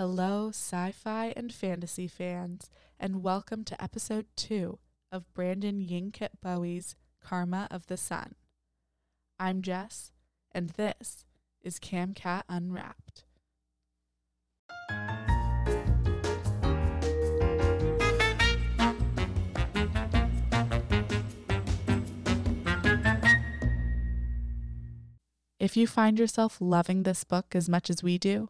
Hello, sci fi and fantasy fans, and welcome to episode two of Brandon Ying Kit Boey's Karma of the Sun. I'm Jess, and this is CamCat Unwrapped. If you find yourself loving this book as much as we do,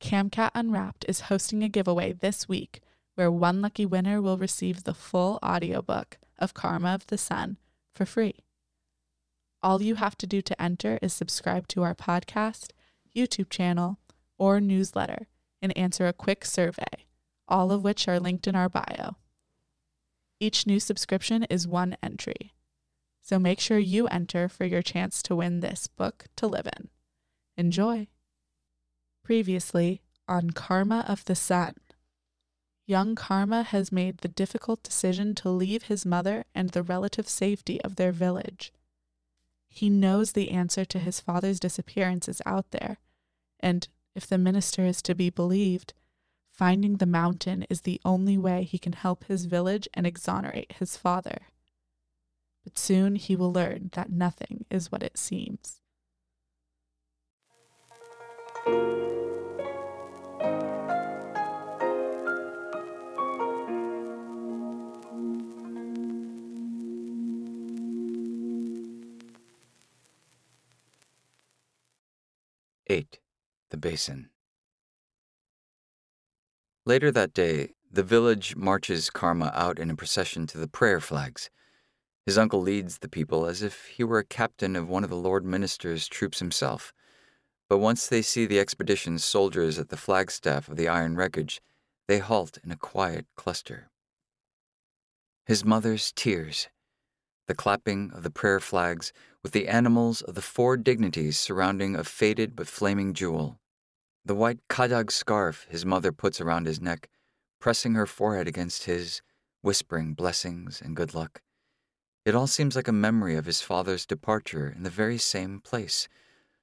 CamCat Unwrapped is hosting a giveaway this week where one lucky winner will receive the full audiobook of Karma of the Sun for free. All you have to do to enter is subscribe to our podcast, YouTube channel, or newsletter and answer a quick survey, all of which are linked in our bio. Each new subscription is one entry. So make sure you enter for your chance to win this book to live in. Enjoy! Previously on Karma of the Sun. Young Karma has made the difficult decision to leave his mother and the relative safety of their village. He knows the answer to his father's disappearance is out there, and if the minister is to be believed, finding the mountain is the only way he can help his village and exonerate his father but soon he will learn that nothing is what it seems. Eight. The Basin. Later that day, the village marches Karma out in a procession to the prayer flags his uncle leads the people as if he were a captain of one of the Lord Minister's troops himself. But once they see the expedition's soldiers at the flagstaff of the iron wreckage, they halt in a quiet cluster. His mother's tears, the clapping of the prayer flags with the animals of the four dignities surrounding a faded but flaming jewel, the white kadag scarf his mother puts around his neck, pressing her forehead against his, whispering blessings and good luck. It all seems like a memory of his father's departure in the very same place,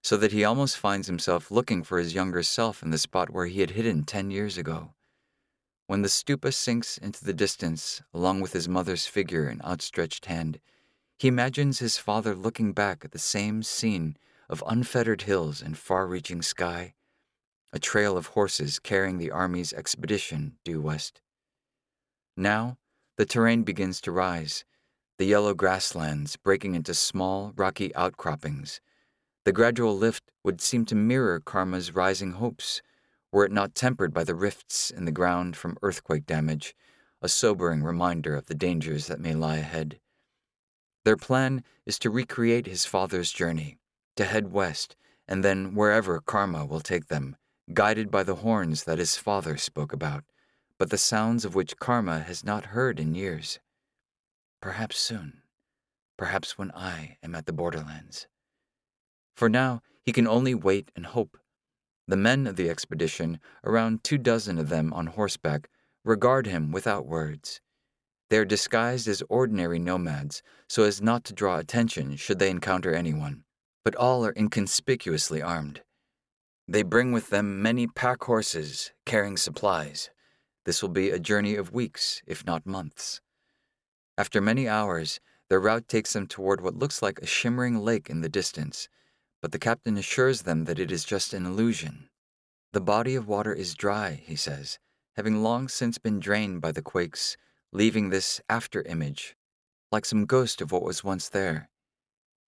so that he almost finds himself looking for his younger self in the spot where he had hidden ten years ago. When the stupa sinks into the distance, along with his mother's figure and outstretched hand, he imagines his father looking back at the same scene of unfettered hills and far reaching sky, a trail of horses carrying the army's expedition due west. Now, the terrain begins to rise the yellow grasslands breaking into small, rocky outcroppings. The gradual lift would seem to mirror Karma's rising hopes, were it not tempered by the rifts in the ground from earthquake damage, a sobering reminder of the dangers that may lie ahead. Their plan is to recreate his father's journey, to head west, and then wherever Karma will take them, guided by the horns that his father spoke about, but the sounds of which Karma has not heard in years. Perhaps soon. Perhaps when I am at the borderlands. For now, he can only wait and hope. The men of the expedition, around two dozen of them on horseback, regard him without words. They are disguised as ordinary nomads so as not to draw attention should they encounter anyone, but all are inconspicuously armed. They bring with them many pack horses carrying supplies. This will be a journey of weeks, if not months. After many hours, their route takes them toward what looks like a shimmering lake in the distance, but the captain assures them that it is just an illusion. The body of water is dry, he says, having long since been drained by the quakes, leaving this after image, like some ghost of what was once there.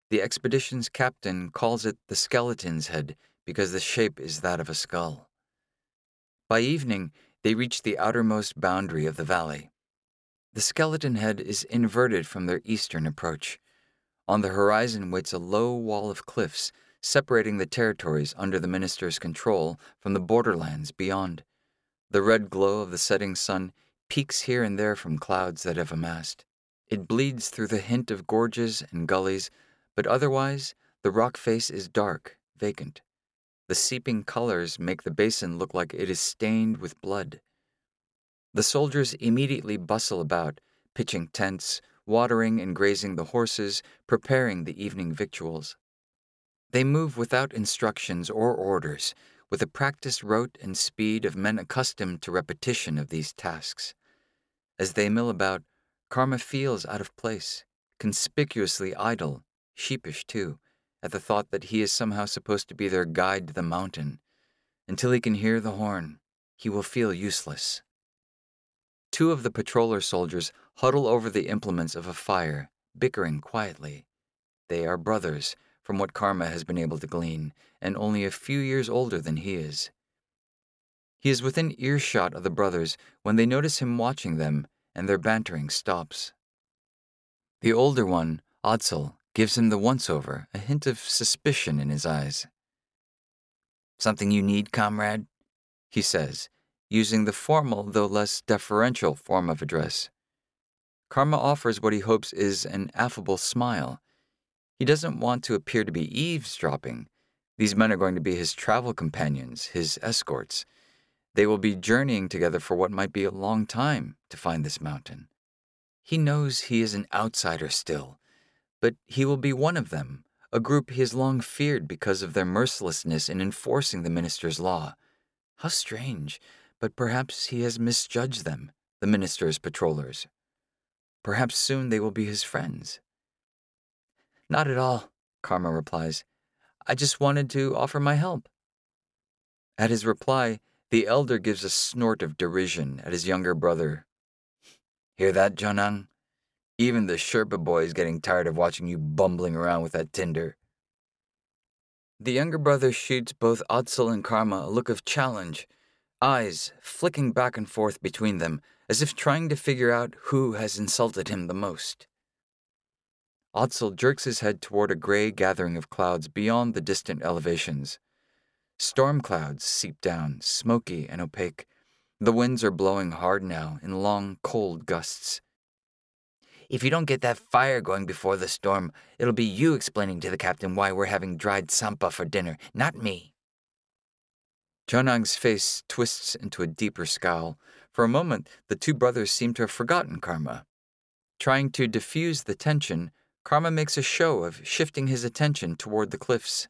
The expedition's captain calls it the skeleton's head because the shape is that of a skull. By evening, they reach the outermost boundary of the valley. The skeleton head is inverted from their eastern approach. On the horizon waits a low wall of cliffs separating the territories under the minister's control from the borderlands beyond. The red glow of the setting sun peeks here and there from clouds that have amassed. It bleeds through the hint of gorges and gullies, but otherwise the rock face is dark, vacant. The seeping colors make the basin look like it is stained with blood. The soldiers immediately bustle about, pitching tents, watering and grazing the horses, preparing the evening victuals. They move without instructions or orders, with the practiced rote and speed of men accustomed to repetition of these tasks. As they mill about, Karma feels out of place, conspicuously idle, sheepish too, at the thought that he is somehow supposed to be their guide to the mountain. Until he can hear the horn, he will feel useless. Two of the patroller soldiers huddle over the implements of a fire, bickering quietly. They are brothers, from what Karma has been able to glean, and only a few years older than he is. He is within earshot of the brothers when they notice him watching them, and their bantering stops. The older one, Odsel, gives him the once over, a hint of suspicion in his eyes. Something you need, comrade? He says, using the formal though less deferential form of address. Karma offers what he hopes is an affable smile. He doesn't want to appear to be eavesdropping. These men are going to be his travel companions, his escorts. They will be journeying together for what might be a long time to find this mountain. He knows he is an outsider still, but he will be one of them, a group he has long feared because of their mercilessness in enforcing the minister's law. How strange, but perhaps he has misjudged them, the minister's patrollers. Perhaps soon they will be his friends. Not at all, Karma replies. I just wanted to offer my help. At his reply, the elder gives a snort of derision at his younger brother. Hear that, Jonang? Even the Sherpa boy is getting tired of watching you bumbling around with that tinder. The younger brother shoots both Odsel and Karma a look of challenge, eyes flicking back and forth between them as if trying to figure out who has insulted him the most. Odsel jerks his head toward a gray gathering of clouds beyond the distant elevations. Storm clouds seep down, smoky and opaque. The winds are blowing hard now in long, cold gusts. If you don't get that fire going before the storm, it'll be you explaining to the captain why we're having dried tsampa for dinner, not me. Jonang's face twists into a deeper scowl. For a moment, the two brothers seem to have forgotten Karma. Trying to diffuse the tension, Karma makes a show of shifting his attention toward the cliffs.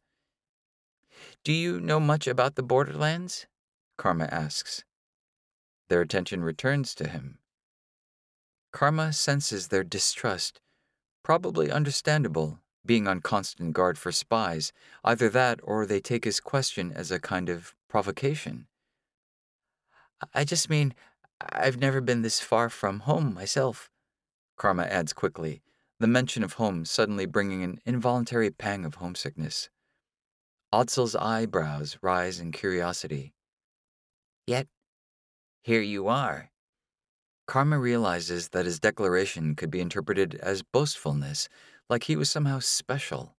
Do you know much about the borderlands? Karma asks. Their attention returns to him. Karma senses their distrust, probably understandable, being on constant guard for spies, either that or they take his question as a kind of provocation. I just mean, I've never been this far from home myself, Karma adds quickly, the mention of home suddenly bringing an involuntary pang of homesickness. Odsel's eyebrows rise in curiosity. Yet, here you are, Karma realizes that his declaration could be interpreted as boastfulness, like he was somehow special.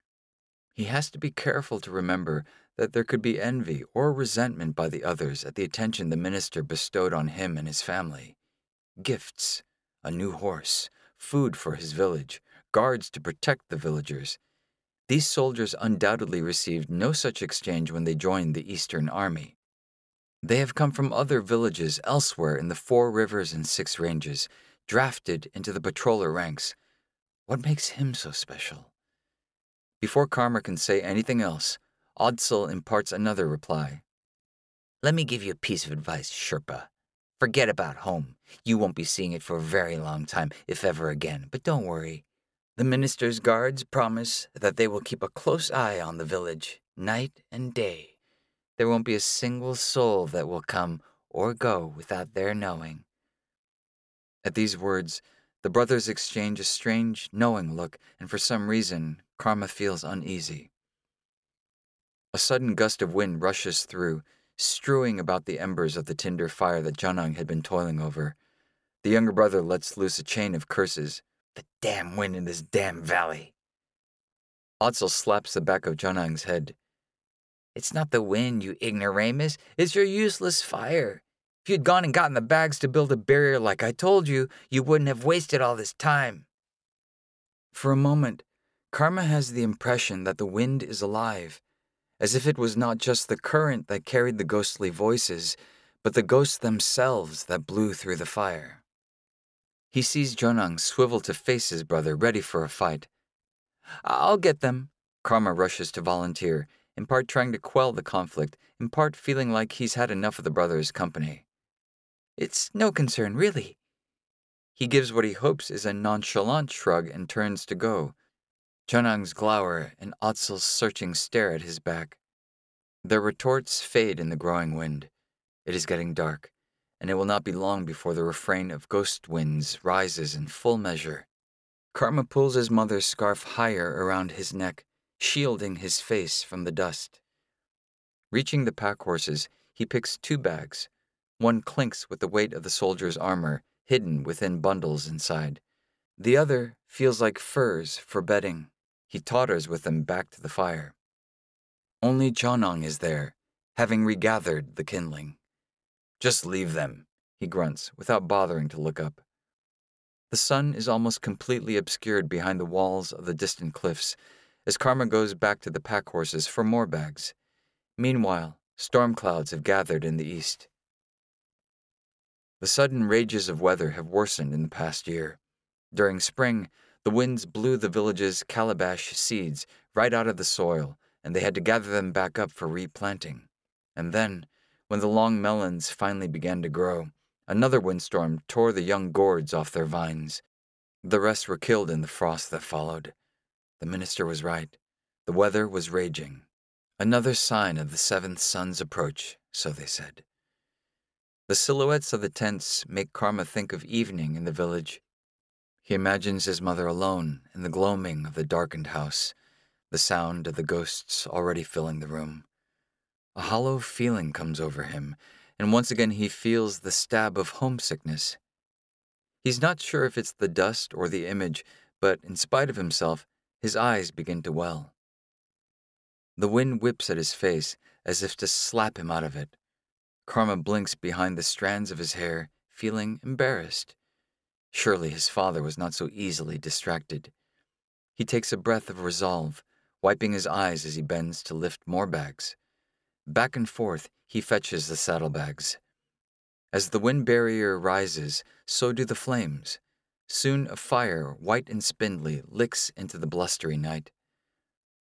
He has to be careful to remember that there could be envy or resentment by the others at the attention the minister bestowed on him and his family. Gifts, a new horse, food for his village, guards to protect the villagers. These soldiers undoubtedly received no such exchange when they joined the Eastern Army. They have come from other villages elsewhere in the Four Rivers and Six Ranges, drafted into the patroller ranks. What makes him so special? Before Karma can say anything else, Odsel imparts another reply. Let me give you a piece of advice, Sherpa. Forget about home. You won't be seeing it for a very long time, if ever again, but don't worry. The minister's guards promise that they will keep a close eye on the village, night and day. There won't be a single soul that will come or go without their knowing. At these words, the brothers exchange a strange, knowing look, and for some reason, Karma feels uneasy. A sudden gust of wind rushes through, strewing about the embers of the tinder fire that Janang had been toiling over. The younger brother lets loose a chain of curses. The damn wind in this damn valley. Odsel slaps the back of Janang's head. It's not the wind, you ignoramus. It's your useless fire. If you'd gone and gotten the bags to build a barrier like I told you, you wouldn't have wasted all this time. For a moment, Karma has the impression that the wind is alive, as if it was not just the current that carried the ghostly voices, but the ghosts themselves that blew through the fire. He sees Jonang swivel to face his brother, ready for a fight. I'll get them. Karma rushes to volunteer, in part trying to quell the conflict, in part feeling like he's had enough of the brothers' company. It's no concern, really. He gives what he hopes is a nonchalant shrug and turns to go. Chonang's glower and Odsel's searching stare at his back. Their retorts fade in the growing wind. It is getting dark, and it will not be long before the refrain of ghost winds rises in full measure. Karma pulls his mother's scarf higher around his neck, shielding his face from the dust. Reaching the pack horses, he picks two bags. One clinks with the weight of the soldier's armor, hidden within bundles inside. The other feels like furs for bedding. He totters with them back to the fire. Only Chonang is there, having regathered the kindling. Just leave them, he grunts, without bothering to look up. The sun is almost completely obscured behind the walls of the distant cliffs as Karma goes back to the pack horses for more bags. Meanwhile, storm clouds have gathered in the east. The sudden rages of weather have worsened in the past year. During spring, the winds blew the village's calabash seeds right out of the soil, and they had to gather them back up for replanting. And then, when the long melons finally began to grow, another windstorm tore the young gourds off their vines. The rest were killed in the frost that followed. The minister was right. The weather was raging. Another sign of the seventh sun's approach, so they said. The silhouettes of the tents make Karma think of evening in the village. He imagines his mother alone in the gloaming of the darkened house, the sound of the ghosts already filling the room. A hollow feeling comes over him, and once again he feels the stab of homesickness. He's not sure if it's the dust or the image, but in spite of himself, his eyes begin to well. The wind whips at his face as if to slap him out of it. Karma blinks behind the strands of his hair, feeling embarrassed. Surely his father was not so easily distracted. He takes a breath of resolve, wiping his eyes as he bends to lift more bags. Back and forth, he fetches the saddlebags. As the wind barrier rises, so do the flames. Soon a fire, white and spindly, licks into the blustery night.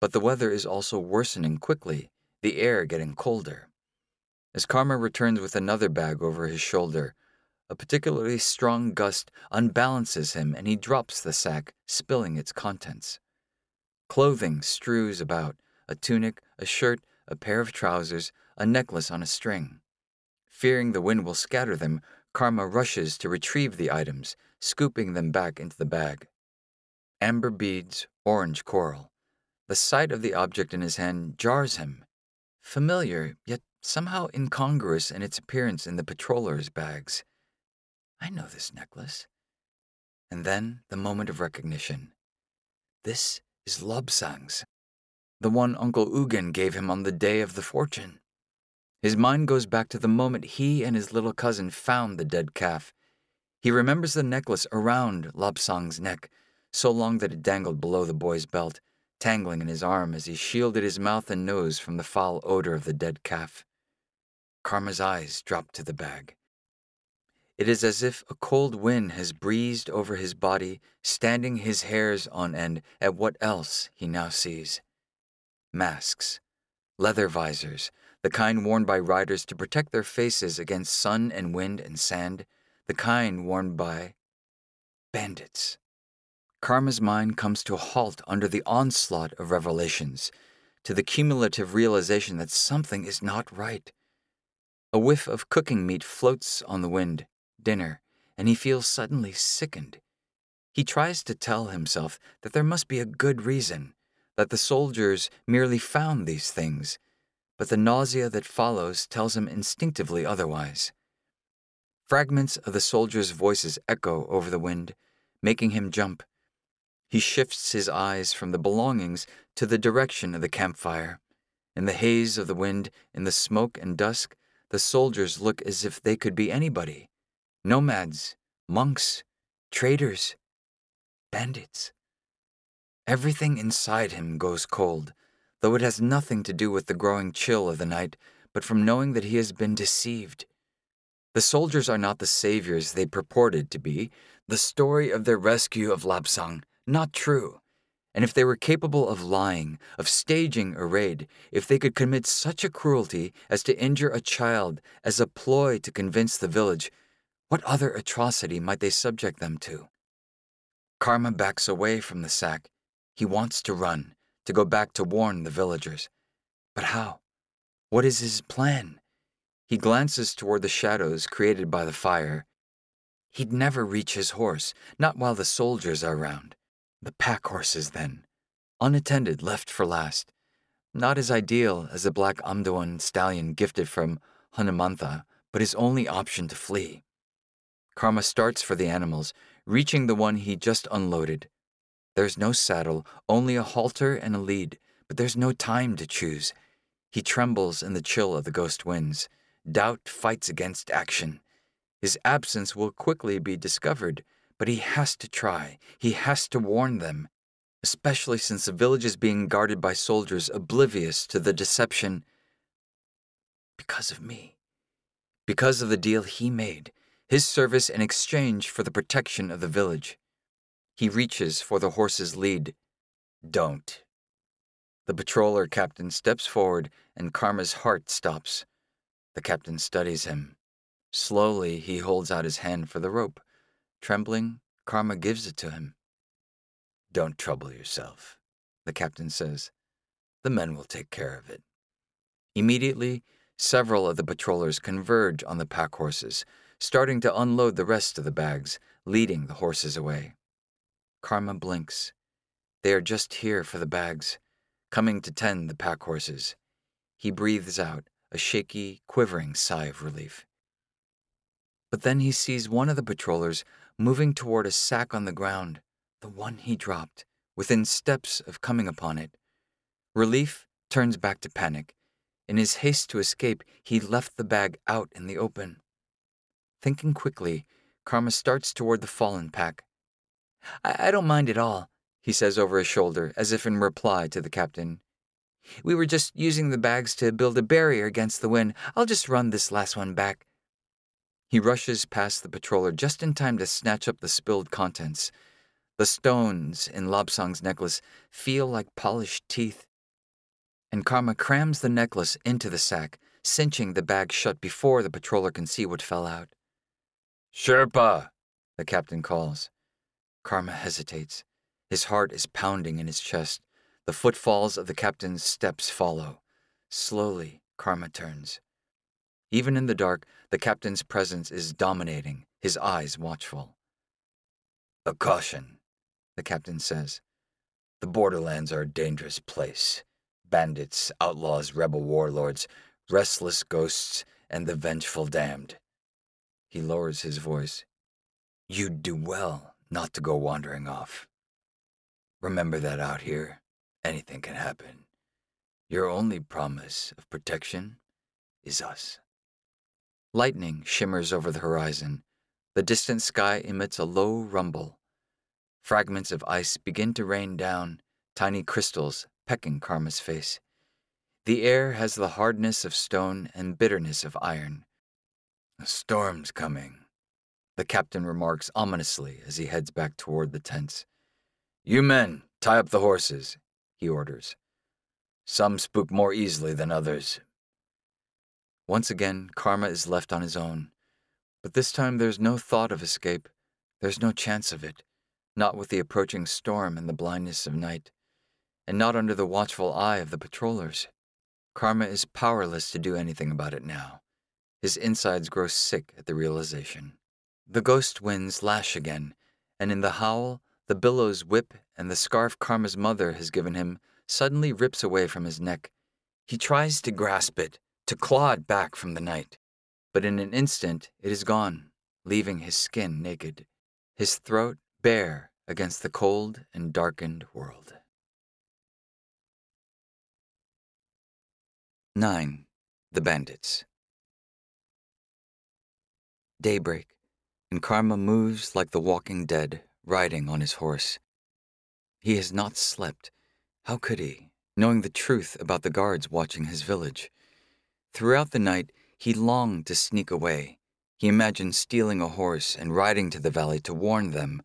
But the weather is also worsening quickly, the air getting colder. As Karma returns with another bag over his shoulder, a particularly strong gust unbalances him and he drops the sack, spilling its contents. Clothing strews about a tunic, a shirt, a pair of trousers, a necklace on a string. Fearing the wind will scatter them, Karma rushes to retrieve the items, scooping them back into the bag. Amber beads, orange coral. The sight of the object in his hand jars him. Familiar, yet somehow incongruous in its appearance in the patroller's bags. I know this necklace. And then the moment of recognition. This is Lobsang's, the one Uncle Ugin gave him on the day of the fortune. His mind goes back to the moment he and his little cousin found the dead calf he remembers the necklace around Lobsang's neck, so long that it dangled below the boy's belt, tangling in his arm as he shielded his mouth and nose from the foul odor of the dead calf. Karma's eyes drop to the bag. It is as if a cold wind has breezed over his body, standing his hairs on end at what else he now sees. Masks, leather visors, the kind worn by riders to protect their faces against sun and wind and sand the kind worn by bandits. Karma's mind comes to a halt under the onslaught of revelations, to the cumulative realization that something is not right. A whiff of cooking meat floats on the wind, dinner, and he feels suddenly sickened. He tries to tell himself that there must be a good reason, that the soldiers merely found these things, but the nausea that follows tells him instinctively otherwise. Fragments of the soldiers' voices echo over the wind, making him jump. He shifts his eyes from the belongings to the direction of the campfire. In the haze of the wind, in the smoke and dusk, the soldiers look as if they could be anybody nomads, monks, traders, bandits. Everything inside him goes cold, though it has nothing to do with the growing chill of the night, but from knowing that he has been deceived. The soldiers are not the saviors they purported to be, the story of their rescue of Lobsang, not true. And if they were capable of lying, of staging a raid, if they could commit such a cruelty as to injure a child as a ploy to convince the village, what other atrocity might they subject them to? Karma backs away from the sack. He wants to run, to go back to warn the villagers. But how? What is his plan? He glances toward the shadows created by the fire. He'd never reach his horse, not while the soldiers are around. The pack horses, then, unattended, left for last. Not as ideal as the black Amdoan stallion gifted from Hanumantha, but his only option to flee. Karma starts for the animals, reaching the one he just unloaded. There's no saddle, only a halter and a lead, but there's no time to choose. He trembles in the chill of the ghost winds. Doubt fights against action. His absence will quickly be discovered, but he has to try. He has to warn them, especially since the village is being guarded by soldiers oblivious to the deception. Because of me. Because of the deal he made, his service in exchange for the protection of the village. He reaches for the horse's lead. Don't. The patroller captain steps forward, and Karma's heart stops. The captain studies him. Slowly, he holds out his hand for the rope. Trembling, Karma gives it to him. Don't trouble yourself, the captain says. The men will take care of it. Immediately, several of the patrollers converge on the pack horses, starting to unload the rest of the bags, leading the horses away. Karma blinks. They are just here for the bags, coming to tend the pack horses. He breathes out a shaky, quivering sigh of relief. But then he sees one of the patrollers moving toward a sack on the ground, the one he dropped, within steps of coming upon it. Relief turns back to panic. In his haste to escape, he left the bag out in the open. Thinking quickly, Karma starts toward the fallen pack. I, I don't mind at all, he says over his shoulder, as if in reply to the captain. We were just using the bags to build a barrier against the wind. I'll just run this last one back. He rushes past the patroller just in time to snatch up the spilled contents. The stones in Lobsang's necklace feel like polished teeth. And Karma crams the necklace into the sack, cinching the bag shut before the patroller can see what fell out. Sherpa, the captain calls. Karma hesitates. His heart is pounding in his chest. The footfalls of the captain's steps follow. Slowly, Karma turns. Even in the dark, the captain's presence is dominating, his eyes watchful. A caution, the captain says. The borderlands are a dangerous place. Bandits, outlaws, rebel warlords, restless ghosts, and the vengeful damned. He lowers his voice. You'd do well not to go wandering off. Remember that out here, anything can happen. Your only promise of protection is us. Lightning shimmers over the horizon. The distant sky emits a low rumble. Fragments of ice begin to rain down, tiny crystals pecking Karma's face. The air has the hardness of stone and bitterness of iron. A storm's coming, the captain remarks ominously as he heads back toward the tents. You men, tie up the horses, he orders. Some spook more easily than others, once again, Karma is left on his own. But this time there's no thought of escape. There's no chance of it, not with the approaching storm and the blindness of night, and not under the watchful eye of the patrollers. Karma is powerless to do anything about it now. His insides grow sick at the realization. The ghost winds lash again, and in the howl, the billows whip, and the scarf Karma's mother has given him suddenly rips away from his neck. He tries to grasp it, to claw it back from the night. But in an instant it is gone, leaving his skin naked, his throat bare against the cold and darkened world. 9. The Bandits Daybreak, and Karma moves like the walking dead, riding on his horse. He has not slept. How could he, knowing the truth about the guards watching his village? Throughout the night, he longed to sneak away. He imagined stealing a horse and riding to the valley to warn them.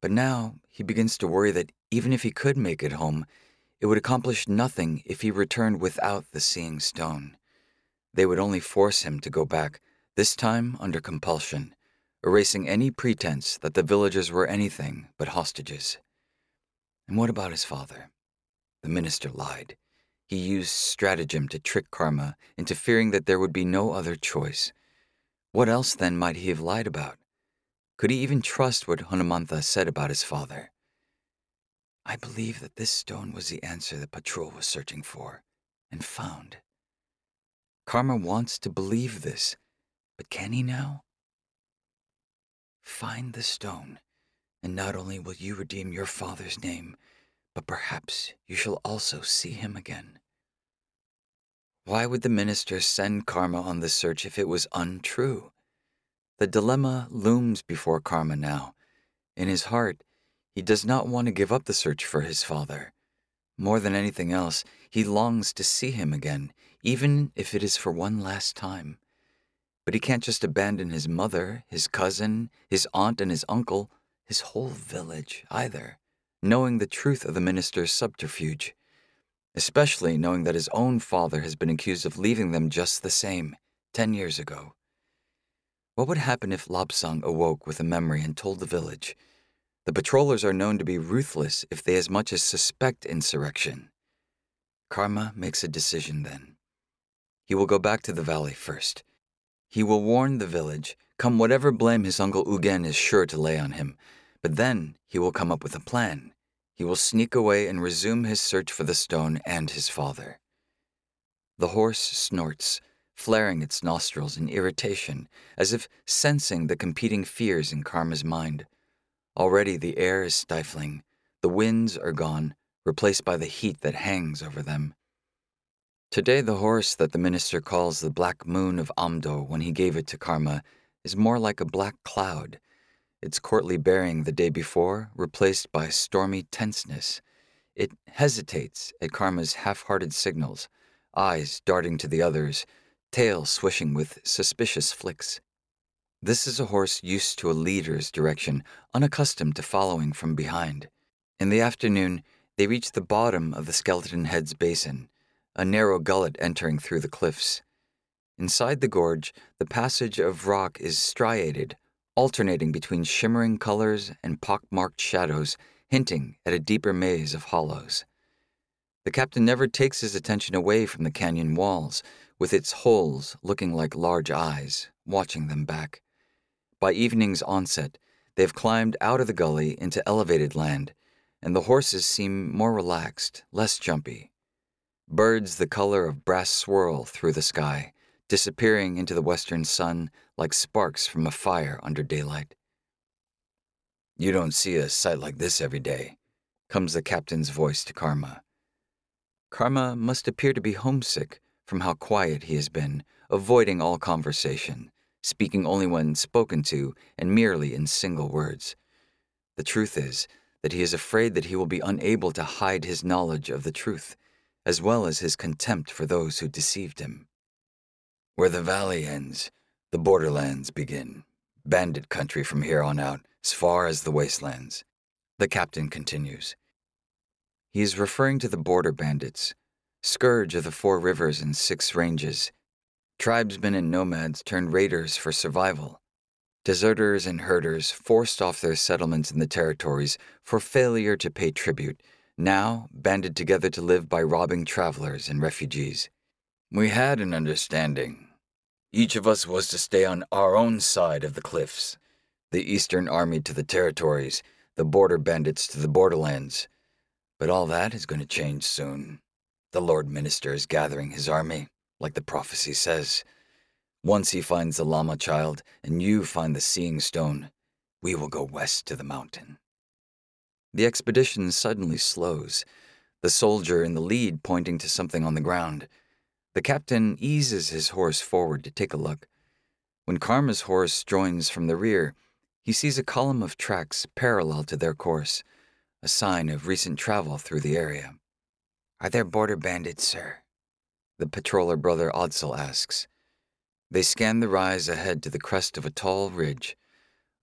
But now he begins to worry that even if he could make it home, it would accomplish nothing if he returned without the seeing stone. They would only force him to go back, this time under compulsion, erasing any pretense that the villagers were anything but hostages. And what about his father? The minister lied. He used stratagem to trick Karma into fearing that there would be no other choice. What else then might he have lied about? Could he even trust what Hanumantha said about his father? I believe that this stone was the answer the patrol was searching for and found. Karma wants to believe this, but can he now? Find the stone, and not only will you redeem your father's name, but perhaps you shall also see him again. Why would the minister send Karma on the search if it was untrue? The dilemma looms before Karma now. In his heart, he does not want to give up the search for his father. More than anything else, he longs to see him again, even if it is for one last time. But he can't just abandon his mother, his cousin, his aunt, and his uncle, his whole village, either knowing the truth of the minister's subterfuge, especially knowing that his own father has been accused of leaving them just the same, ten years ago. What would happen if Lobsang awoke with a memory and told the village? The patrollers are known to be ruthless if they as much as suspect insurrection. Karma makes a decision then. He will go back to the valley first. He will warn the village, come whatever blame his uncle Ugen is sure to lay on him, but then he will come up with a plan. He will sneak away and resume his search for the stone and his father. The horse snorts, flaring its nostrils in irritation, as if sensing the competing fears in Karma's mind. Already the air is stifling, the winds are gone, replaced by the heat that hangs over them. Today, the horse that the minister calls the Black Moon of Amdo when he gave it to Karma is more like a black cloud its courtly bearing the day before replaced by stormy tenseness. It hesitates at Karma's half hearted signals, eyes darting to the others, tail swishing with suspicious flicks. This is a horse used to a leader's direction, unaccustomed to following from behind. In the afternoon, they reach the bottom of the Skeleton Head's basin, a narrow gullet entering through the cliffs. Inside the gorge, the passage of rock is striated, alternating between shimmering colors and pockmarked shadows, hinting at a deeper maze of hollows. The captain never takes his attention away from the canyon walls, with its holes looking like large eyes, watching them back. By evening's onset, they have climbed out of the gully into elevated land, and the horses seem more relaxed, less jumpy. Birds the color of brass swirl through the sky, disappearing into the western sun like sparks from a fire under daylight. You don't see a sight like this every day, comes the captain's voice to Karma. Karma must appear to be homesick from how quiet he has been, avoiding all conversation, speaking only when spoken to and merely in single words. The truth is that he is afraid that he will be unable to hide his knowledge of the truth, as well as his contempt for those who deceived him. Where the valley ends, the borderlands begin. Bandit country from here on out, as far as the wastelands. The captain continues. He is referring to the border bandits, scourge of the four rivers and six ranges. Tribesmen and nomads turned raiders for survival. Deserters and herders forced off their settlements in the territories for failure to pay tribute, now banded together to live by robbing travelers and refugees. We had an understanding, each of us was to stay on our own side of the cliffs. The Eastern Army to the territories, the border bandits to the borderlands. But all that is going to change soon. The Lord Minister is gathering his army, like the prophecy says. Once he finds the Lama child and you find the Seeing Stone, we will go west to the mountain. The expedition suddenly slows, the soldier in the lead pointing to something on the ground. The captain eases his horse forward to take a look. When Karma's horse joins from the rear, he sees a column of tracks parallel to their course, a sign of recent travel through the area. Are there border bandits, sir? The patroller brother Odsel asks. They scan the rise ahead to the crest of a tall ridge.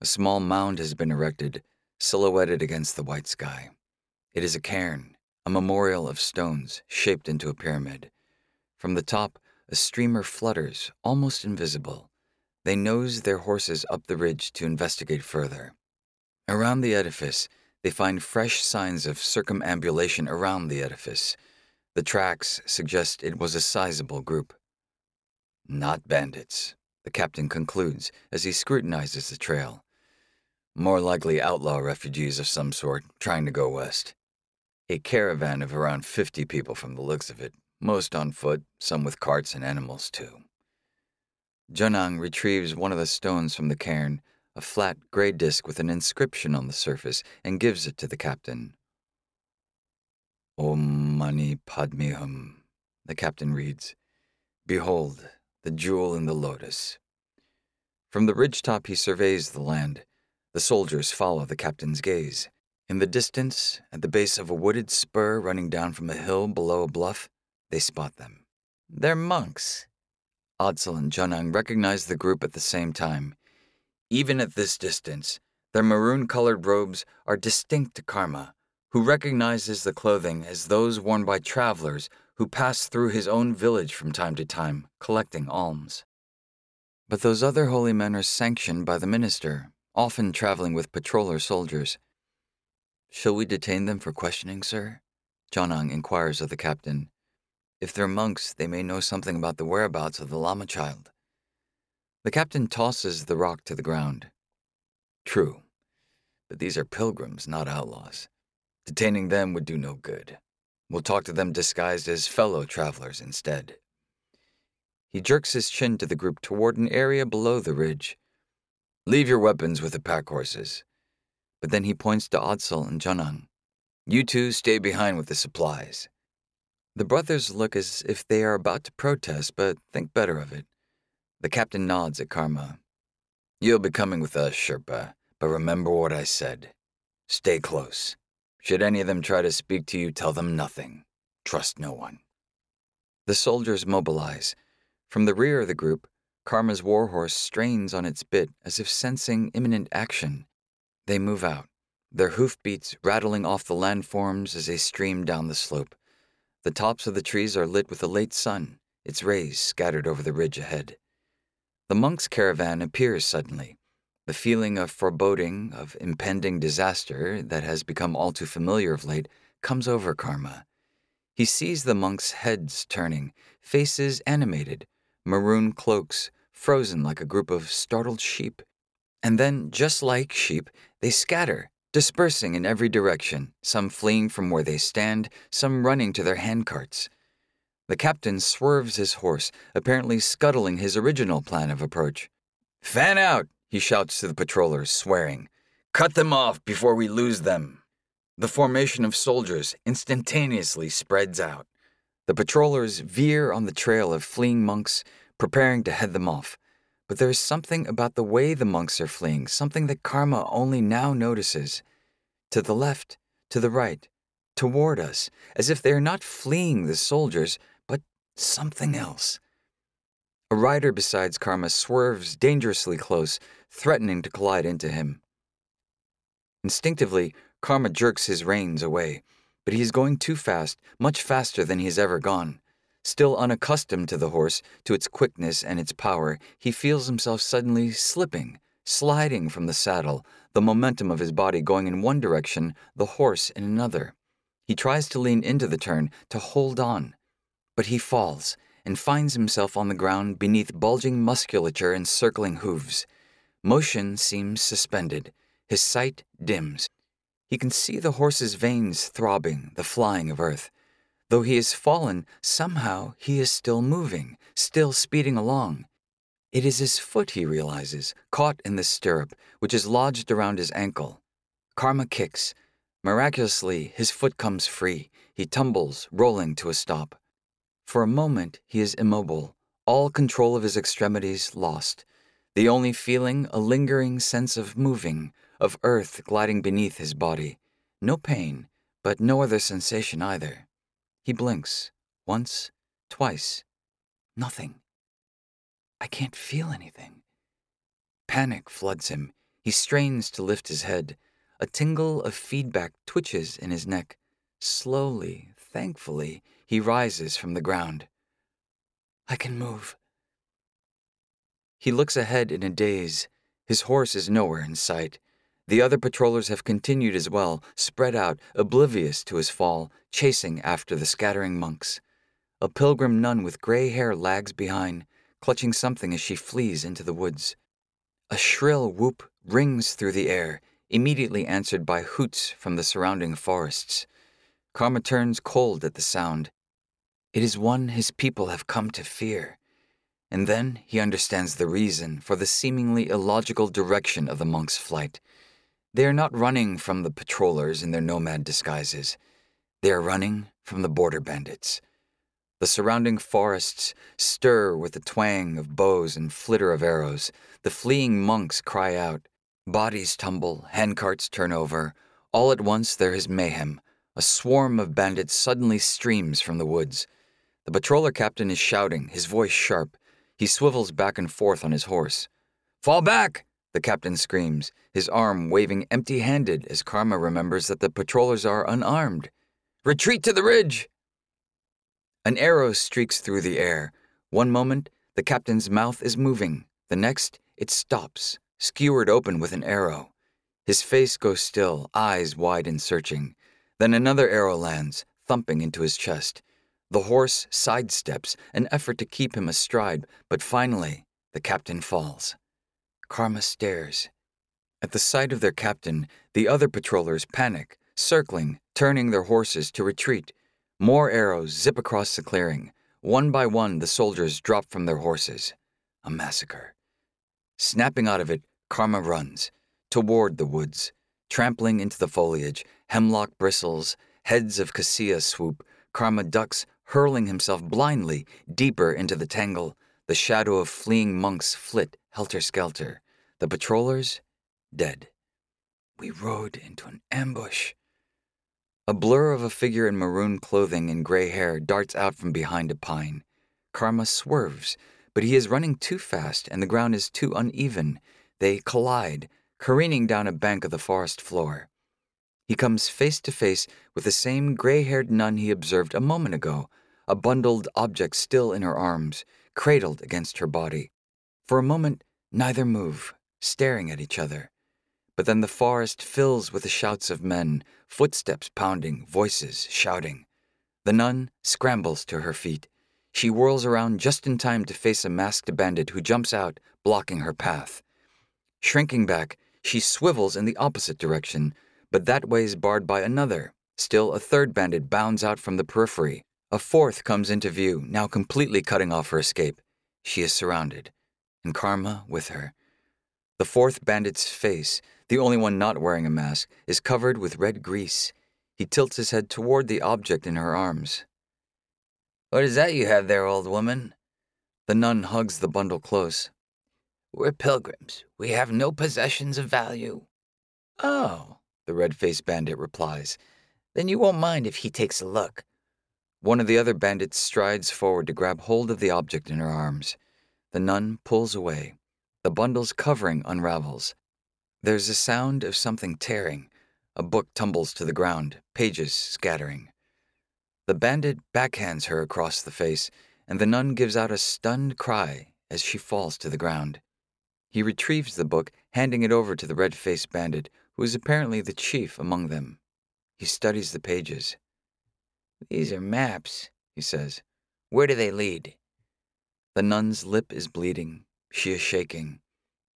A small mound has been erected, silhouetted against the white sky. It is a cairn, a memorial of stones shaped into a pyramid. From the top, a streamer flutters, almost invisible. They nose their horses up the ridge to investigate further. Around the edifice, they find fresh signs of circumambulation around the edifice. The tracks suggest it was a sizable group. Not bandits, the captain concludes as he scrutinizes the trail. More likely outlaw refugees of some sort trying to go west. A caravan of around 50 people from the looks of it, most on foot, some with carts and animals too. Junang retrieves one of the stones from the cairn, a flat gray disk with an inscription on the surface, and gives it to the captain. Om Mani Padme Hum, the captain reads. Behold, the jewel in the lotus. From the ridgetop he surveys the land. The soldiers follow the captain's gaze. In the distance, at the base of a wooded spur running down from a hill below a bluff, they spot them. They're monks. Odsel and Junang recognize the group at the same time. Even at this distance, their maroon colored robes are distinct to Karma, who recognizes the clothing as those worn by travelers who pass through his own village from time to time, collecting alms. But those other holy men are sanctioned by the minister, often traveling with patroller soldiers. Shall we detain them for questioning, sir? Junang inquires of the captain. If they're monks, they may know something about the whereabouts of the Lama child. The captain tosses the rock to the ground. True, but these are pilgrims, not outlaws. Detaining them would do no good. We'll talk to them disguised as fellow travelers instead. He jerks his chin to the group toward an area below the ridge. Leave your weapons with the pack horses. But then he points to Odsel and Junang. You two stay behind with the supplies. The brothers look as if they are about to protest, but think better of it. The captain nods at Karma. You'll be coming with us, Sherpa, but remember what I said. Stay close. Should any of them try to speak to you, tell them nothing. Trust no one. The soldiers mobilize. From the rear of the group, Karma's warhorse strains on its bit as if sensing imminent action. They move out, their hoofbeats rattling off the landforms as they stream down the slope. The tops of the trees are lit with the late sun, its rays scattered over the ridge ahead. The monk's caravan appears suddenly. The feeling of foreboding, of impending disaster that has become all too familiar of late comes over Karma. He sees the monks' heads turning, faces animated, maroon cloaks frozen like a group of startled sheep. And then, just like sheep, they scatter, dispersing in every direction, some fleeing from where they stand, some running to their handcarts. The captain swerves his horse, apparently scuttling his original plan of approach. Fan out, he shouts to the patrollers, swearing. Cut them off before we lose them. The formation of soldiers instantaneously spreads out. The patrollers veer on the trail of fleeing monks, preparing to head them off. But there is something about the way the monks are fleeing, something that Karma only now notices. To the left, to the right, toward us, as if they are not fleeing the soldiers, but something else. A rider besides Karma swerves dangerously close, threatening to collide into him. Instinctively, Karma jerks his reins away, but he is going too fast, much faster than he has ever gone. Still unaccustomed to the horse, to its quickness and its power, he feels himself suddenly slipping, sliding from the saddle, the momentum of his body going in one direction, the horse in another. He tries to lean into the turn, to hold on. But he falls and finds himself on the ground beneath bulging musculature and circling hooves. Motion seems suspended. His sight dims. He can see the horse's veins throbbing, the flying of earth. Though he has fallen, somehow he is still moving, still speeding along. It is his foot, he realizes, caught in the stirrup, which is lodged around his ankle. Karma kicks. Miraculously, his foot comes free. He tumbles, rolling to a stop. For a moment, he is immobile, all control of his extremities lost. The only feeling, a lingering sense of moving, of earth gliding beneath his body. No pain, but no other sensation either. He blinks once, twice. Nothing. I can't feel anything. Panic floods him. He strains to lift his head. A tingle of feedback twitches in his neck, Slowly, thankfully, he rises from the ground. I can move. He looks ahead in a daze. His horse is nowhere in sight. The other patrollers have continued as well, spread out, oblivious to his fall, chasing after the scattering monks. A pilgrim nun with gray hair lags behind, clutching something as she flees into the woods. A shrill whoop rings through the air, immediately answered by hoots from the surrounding forests. Karma turns cold at the sound. It is one his people have come to fear. And then he understands the reason for the seemingly illogical direction of the monk's flight. They are not running from the patrollers in their nomad disguises. They are running from the border bandits. The surrounding forests stir with the twang of bows and flitter of arrows. The fleeing monks cry out. Bodies tumble, handcarts turn over. All at once there is mayhem. A swarm of bandits suddenly streams from the woods. The patroller captain is shouting, his voice sharp. He swivels back and forth on his horse. Fall back! The captain screams, his arm waving empty handed as Karma remembers that the patrollers are unarmed. Retreat to the ridge! An arrow streaks through the air. One moment, the captain's mouth is moving. The next, it stops, skewered open with an arrow. His face goes still, eyes wide and searching. Then another arrow lands, thumping into his chest. The horse sidesteps, an effort to keep him astride, but finally, the captain falls. Karma stares. At the sight of their captain, the other patrollers panic, circling, turning their horses to retreat. More arrows zip across the clearing. One by one, the soldiers drop from their horses. A massacre. Snapping out of it, Karma runs toward the woods, trampling into the foliage, hemlock bristles, heads of cassia swoop, Karma ducks, hurling himself blindly deeper into the tangle. The shadow of fleeing monks flit helter skelter. The patrollers, dead. We rode into an ambush. A blur of a figure in maroon clothing and gray hair darts out from behind a pine. Karma swerves, but he is running too fast and the ground is too uneven. They collide, careening down a bank of the forest floor. He comes face to face with the same gray haired nun he observed a moment ago, a bundled object still in her arms, cradled against her body. For a moment, neither move, staring at each other. But then the forest fills with the shouts of men, footsteps pounding, voices shouting. The nun scrambles to her feet. She whirls around just in time to face a masked bandit who jumps out, blocking her path. Shrinking back, she swivels in the opposite direction, but that way is barred by another. Still, a third bandit bounds out from the periphery. A fourth comes into view, now completely cutting off her escape. She is surrounded, and Karma with her. The fourth bandit's face, the only one not wearing a mask, is covered with red grease. He tilts his head toward the object in her arms. What is that you have there, old woman? The nun hugs the bundle close. We're pilgrims. We have no possessions of value. Oh, the red faced bandit replies. Then you won't mind if he takes a look. One of the other bandits strides forward to grab hold of the object in her arms. The nun pulls away. The bundle's covering unravels. There's a sound of something tearing. A book tumbles to the ground, pages scattering. The bandit backhands her across the face, and the nun gives out a stunned cry as she falls to the ground. He retrieves the book, handing it over to the red faced bandit, who is apparently the chief among them. He studies the pages. These are maps, he says. Where do they lead? The nun's lip is bleeding. She is shaking.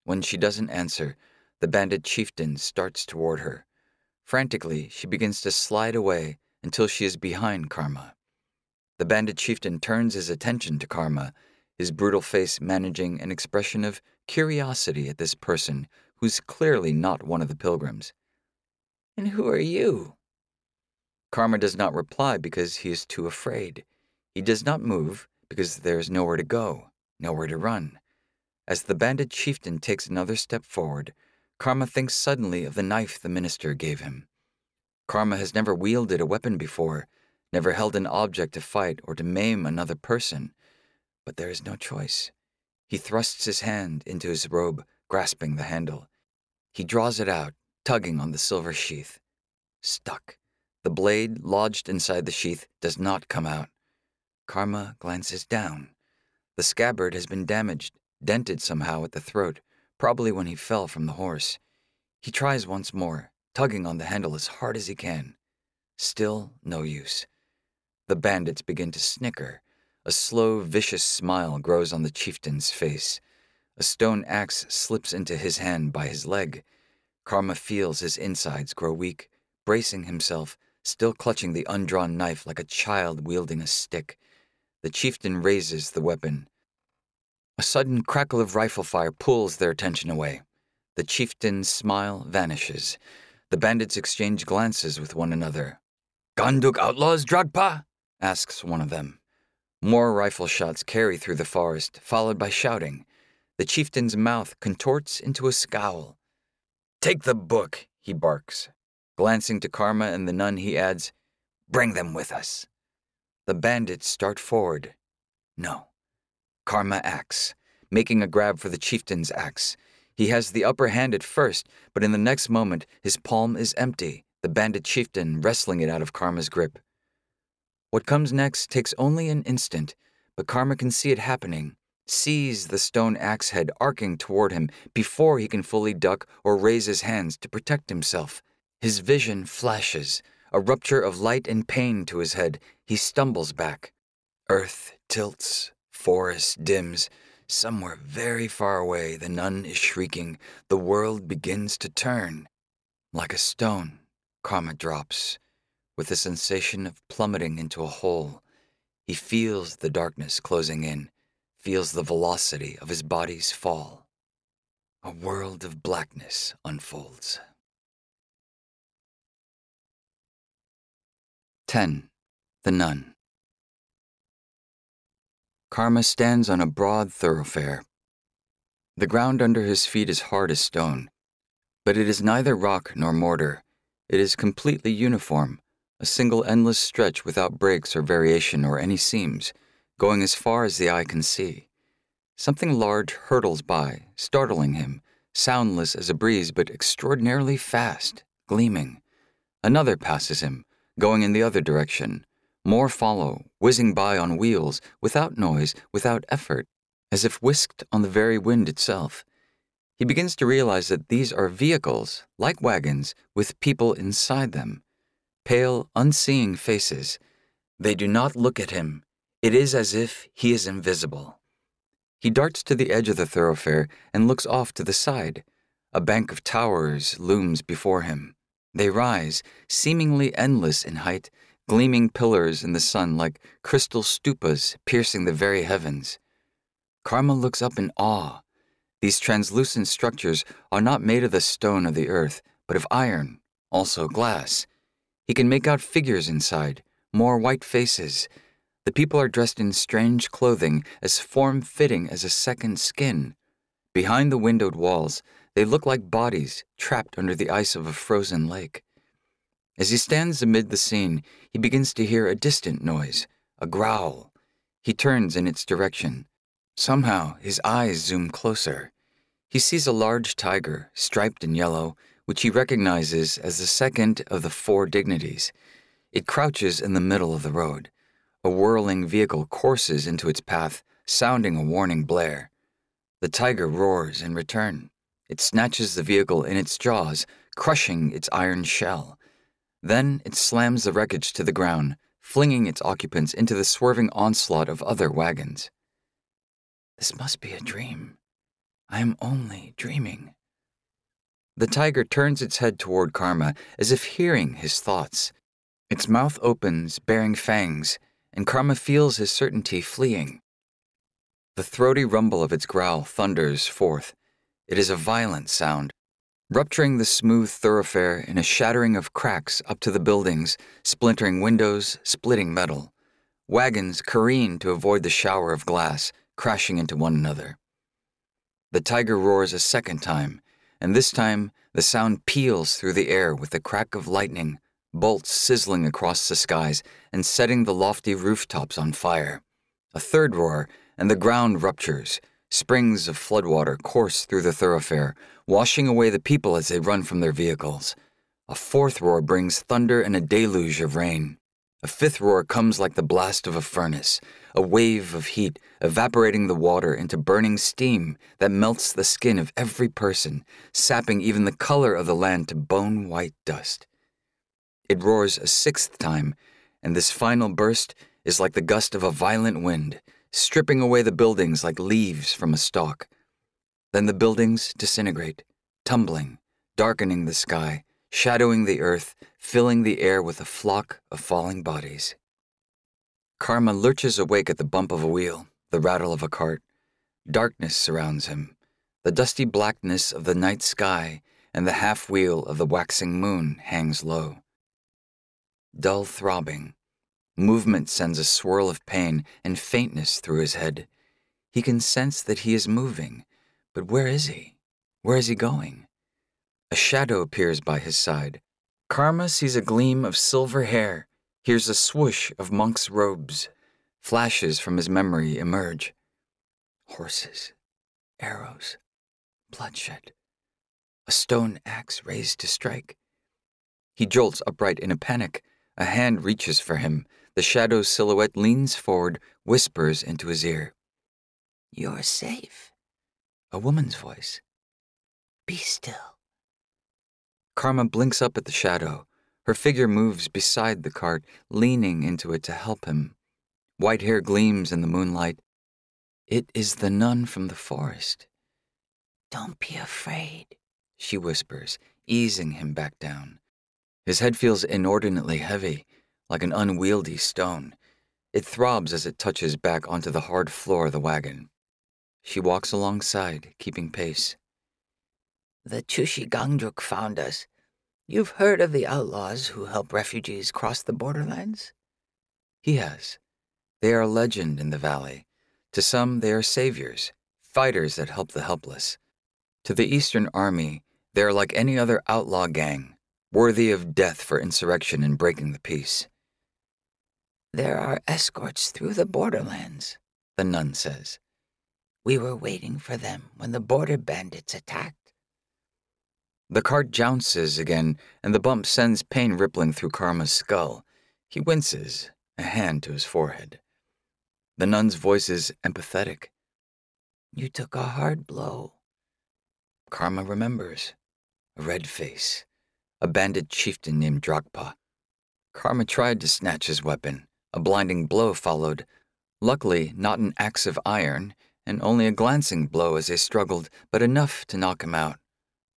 When she doesn't answer, the bandit chieftain starts toward her. Frantically, she begins to slide away until she is behind Karma. The bandit chieftain turns his attention to Karma, his brutal face managing an expression of curiosity at this person who's clearly not one of the pilgrims. And who are you? Karma does not reply because he is too afraid. He does not move because there is nowhere to go, nowhere to run. As the bandit chieftain takes another step forward, Karma thinks suddenly of the knife the minister gave him. Karma has never wielded a weapon before, never held an object to fight or to maim another person. But there is no choice. He thrusts his hand into his robe, grasping the handle. He draws it out, tugging on the silver sheath. Stuck. The blade, lodged inside the sheath, does not come out. Karma glances down. The scabbard has been damaged, dented somehow at the throat, probably when he fell from the horse. He tries once more, tugging on the handle as hard as he can. Still no use. The bandits begin to snicker. A slow, vicious smile grows on the chieftain's face. A stone axe slips into his hand by his leg. Karma feels his insides grow weak, bracing himself, still clutching the undrawn knife like a child wielding a stick. The chieftain raises the weapon. A sudden crackle of rifle fire pulls their attention away. The chieftain's smile vanishes. The bandits exchange glances with one another. Gangdruk outlaws, Dragpa? asks one of them. More rifle shots carry through the forest, followed by shouting. The chieftain's mouth contorts into a scowl. Take the book, he barks. Glancing to Karma and the nun, he adds, Bring them with us. The bandits start forward. No. Karma acts, making a grab for the chieftain's axe. He has the upper hand at first, but in the next moment, his palm is empty, the bandit chieftain wrestling it out of Karma's grip. What comes next takes only an instant, but Karma can see it happening, sees the stone axe head arcing toward him before he can fully duck or raise his hands to protect himself. His vision flashes, a rupture of light and pain to his head. He stumbles back. Earth tilts, forest dims. Somewhere very far away, the nun is shrieking. The world begins to turn. Like a stone, Karma drops, with the sensation of plummeting into a hole. He feels the darkness closing in, feels the velocity of his body's fall. A world of blackness unfolds. 10. The Nun. Karma stands on a broad thoroughfare. The ground under his feet is hard as stone, but it is neither rock nor mortar. It is completely uniform, a single endless stretch without breaks or variation or any seams, going as far as the eye can see. Something large hurtles by, startling him, soundless as a breeze but extraordinarily fast, gleaming. Another passes him, going in the other direction. More follow, whizzing by on wheels, without noise, without effort, as if whisked on the very wind itself. He begins to realize that these are vehicles, like wagons, with people inside them. Pale, unseeing faces. They do not look at him. It is as if he is invisible. He darts to the edge of the thoroughfare and looks off to the side. A bank of towers looms before him. They rise, seemingly endless in height, gleaming pillars in the sun like crystal stupas piercing the very heavens. Karma looks up in awe. These translucent structures are not made of the stone of the earth, but of iron, also glass. He can make out figures inside, more white faces. The people are dressed in strange clothing, as form fitting as a second skin. Behind the windowed walls, they look like bodies trapped under the ice of a frozen lake. As he stands amid the scene, he begins to hear a distant noise, a growl. He turns in its direction. Somehow, his eyes zoom closer. He sees a large tiger, striped in yellow, which he recognizes as the second of the four dignities. It crouches in the middle of the road. A whirling vehicle courses into its path, sounding a warning blare. The tiger roars in return. It snatches the vehicle in its jaws, crushing its iron shell. Then it slams the wreckage to the ground, flinging its occupants into the swerving onslaught of other wagons. This must be a dream. I am only dreaming. The tiger turns its head toward Karma as if hearing his thoughts. Its mouth opens, bearing fangs, and Karma feels his certainty fleeing. The throaty rumble of its growl thunders forth, it is a violent sound, rupturing the smooth thoroughfare in a shattering of cracks up to the buildings, splintering windows, splitting metal. Wagons careen to avoid the shower of glass, crashing into one another. The tiger roars a second time, and this time the sound peals through the air with the crack of lightning, bolts sizzling across the skies and setting the lofty rooftops on fire. A third roar, and the ground ruptures, Springs of floodwater course through the thoroughfare, washing away the people as they run from their vehicles. A fourth roar brings thunder and a deluge of rain. A fifth roar comes like the blast of a furnace, a wave of heat evaporating the water into burning steam that melts the skin of every person, sapping even the color of the land to bone white dust. It roars a sixth time, and this final burst is like the gust of a violent wind, stripping away the buildings like leaves from a stalk. Then the buildings disintegrate, tumbling, darkening the sky, shadowing the earth, filling the air with a flock of falling bodies. Karma lurches awake at the bump of a wheel, the rattle of a cart. Darkness surrounds him, the dusty blackness of the night sky, and the half wheel of the waxing moon hangs low. Dull throbbing. Movement sends a swirl of pain and faintness through his head. He can sense that he is moving, but where is he? Where is he going? A shadow appears by his side. Karma sees a gleam of silver hair, hears a swoosh of monk's robes. Flashes from his memory emerge. Horses, arrows, bloodshed. A stone axe raised to strike. He jolts upright in a panic. A hand reaches for him. The shadow's silhouette leans forward, whispers into his ear. You're safe. A woman's voice. Be still. Karma blinks up at the shadow. Her figure moves beside the cart, leaning into it to help him. White hair gleams in the moonlight. It is the nun from the forest. Don't be afraid, she whispers, easing him back down. His head feels inordinately heavy, like an unwieldy stone. It throbs as it touches back onto the hard floor of the wagon. She walks alongside, keeping pace. The Chushi Gangdruk found us. You've heard of the outlaws who help refugees cross the borderlands? He has. They are a legend in the valley. To some, they are saviors, fighters that help the helpless. To the Eastern Army, they are like any other outlaw gang, worthy of death for insurrection and breaking the peace. There are escorts through the borderlands, the nun says. We were waiting for them when the border bandits attacked. The cart jounces again, and the bump sends pain rippling through Karma's skull. He winces, a hand to his forehead. The nun's voice is empathetic. You took a hard blow. Karma remembers. A red face. A bandit chieftain named Drakpa. Karma tried to snatch his weapon. A blinding blow followed. Luckily, not an axe of iron, and only a glancing blow as they struggled, but enough to knock him out.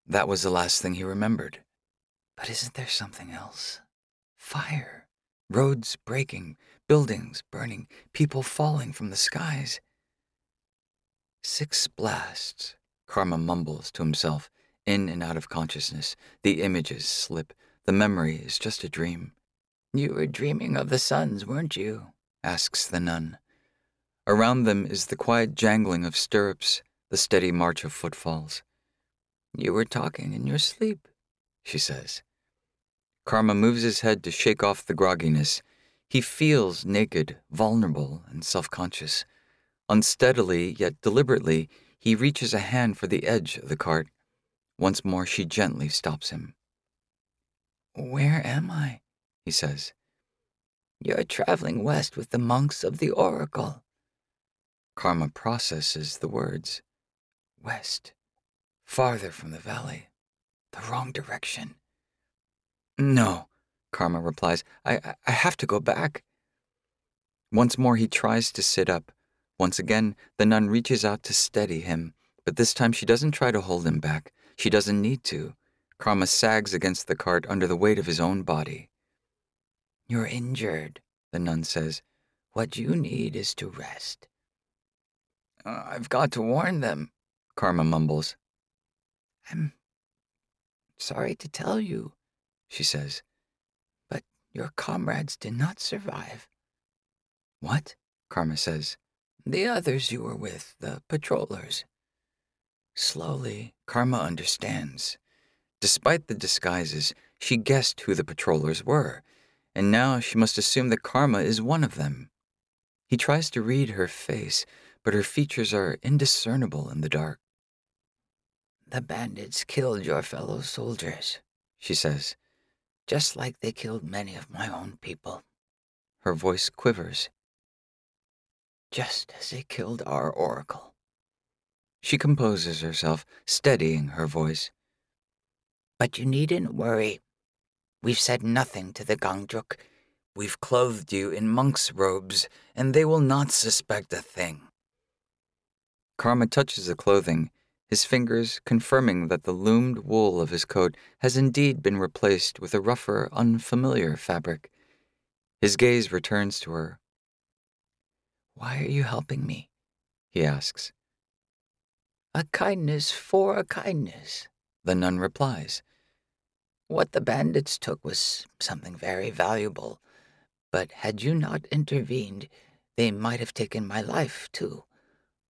That was the last thing he remembered. But isn't there something else? Fire, roads breaking, buildings burning, people falling from the skies. Six blasts, Karma mumbles to himself, in and out of consciousness. The images slip. The memory is just a dream. You were dreaming of the suns, weren't you? asks the nun. Around them is the quiet jangling of stirrups, the steady march of footfalls. You were talking in your sleep, she says. Karma moves his head to shake off the grogginess. He feels naked, vulnerable, and self conscious. Unsteadily, yet deliberately, he reaches a hand for the edge of the cart. Once more, she gently stops him. Where am I? he says. You're traveling west with the monks of the Oracle. Karma processes the words. West farther from the valley, the wrong direction. No, Karma replies. I, I have to go back. Once more, he tries to sit up. Once again, the nun reaches out to steady him, but this time she doesn't try to hold him back. She doesn't need to. Karma sags against the cart under the weight of his own body. You're injured, the nun says. What you need is to rest. Uh, I've got to warn them, Karma mumbles. I'm sorry to tell you, she says, but your comrades did not survive. What? Karma says. The others you were with, the patrollers. Slowly, Karma understands. Despite the disguises, she guessed who the patrollers were, and now she must assume that Karma is one of them. He tries to read her face, but her features are indiscernible in the dark. The bandits killed your fellow soldiers, she says. just like they killed many of my own people. Her voice quivers. Just as they killed our oracle. She composes herself, steadying her voice. But you needn't worry. We've said nothing to the Gangdruk. We've clothed you in monk's robes, and they will not suspect a thing. Karma touches the clothing, his fingers confirming that the loomed wool of his coat has indeed been replaced with a rougher, unfamiliar fabric. His gaze returns to her. Why are you helping me? he asks. A kindness for a kindness, the nun replies. What the bandits took was something very valuable, but had you not intervened, they might have taken my life, too.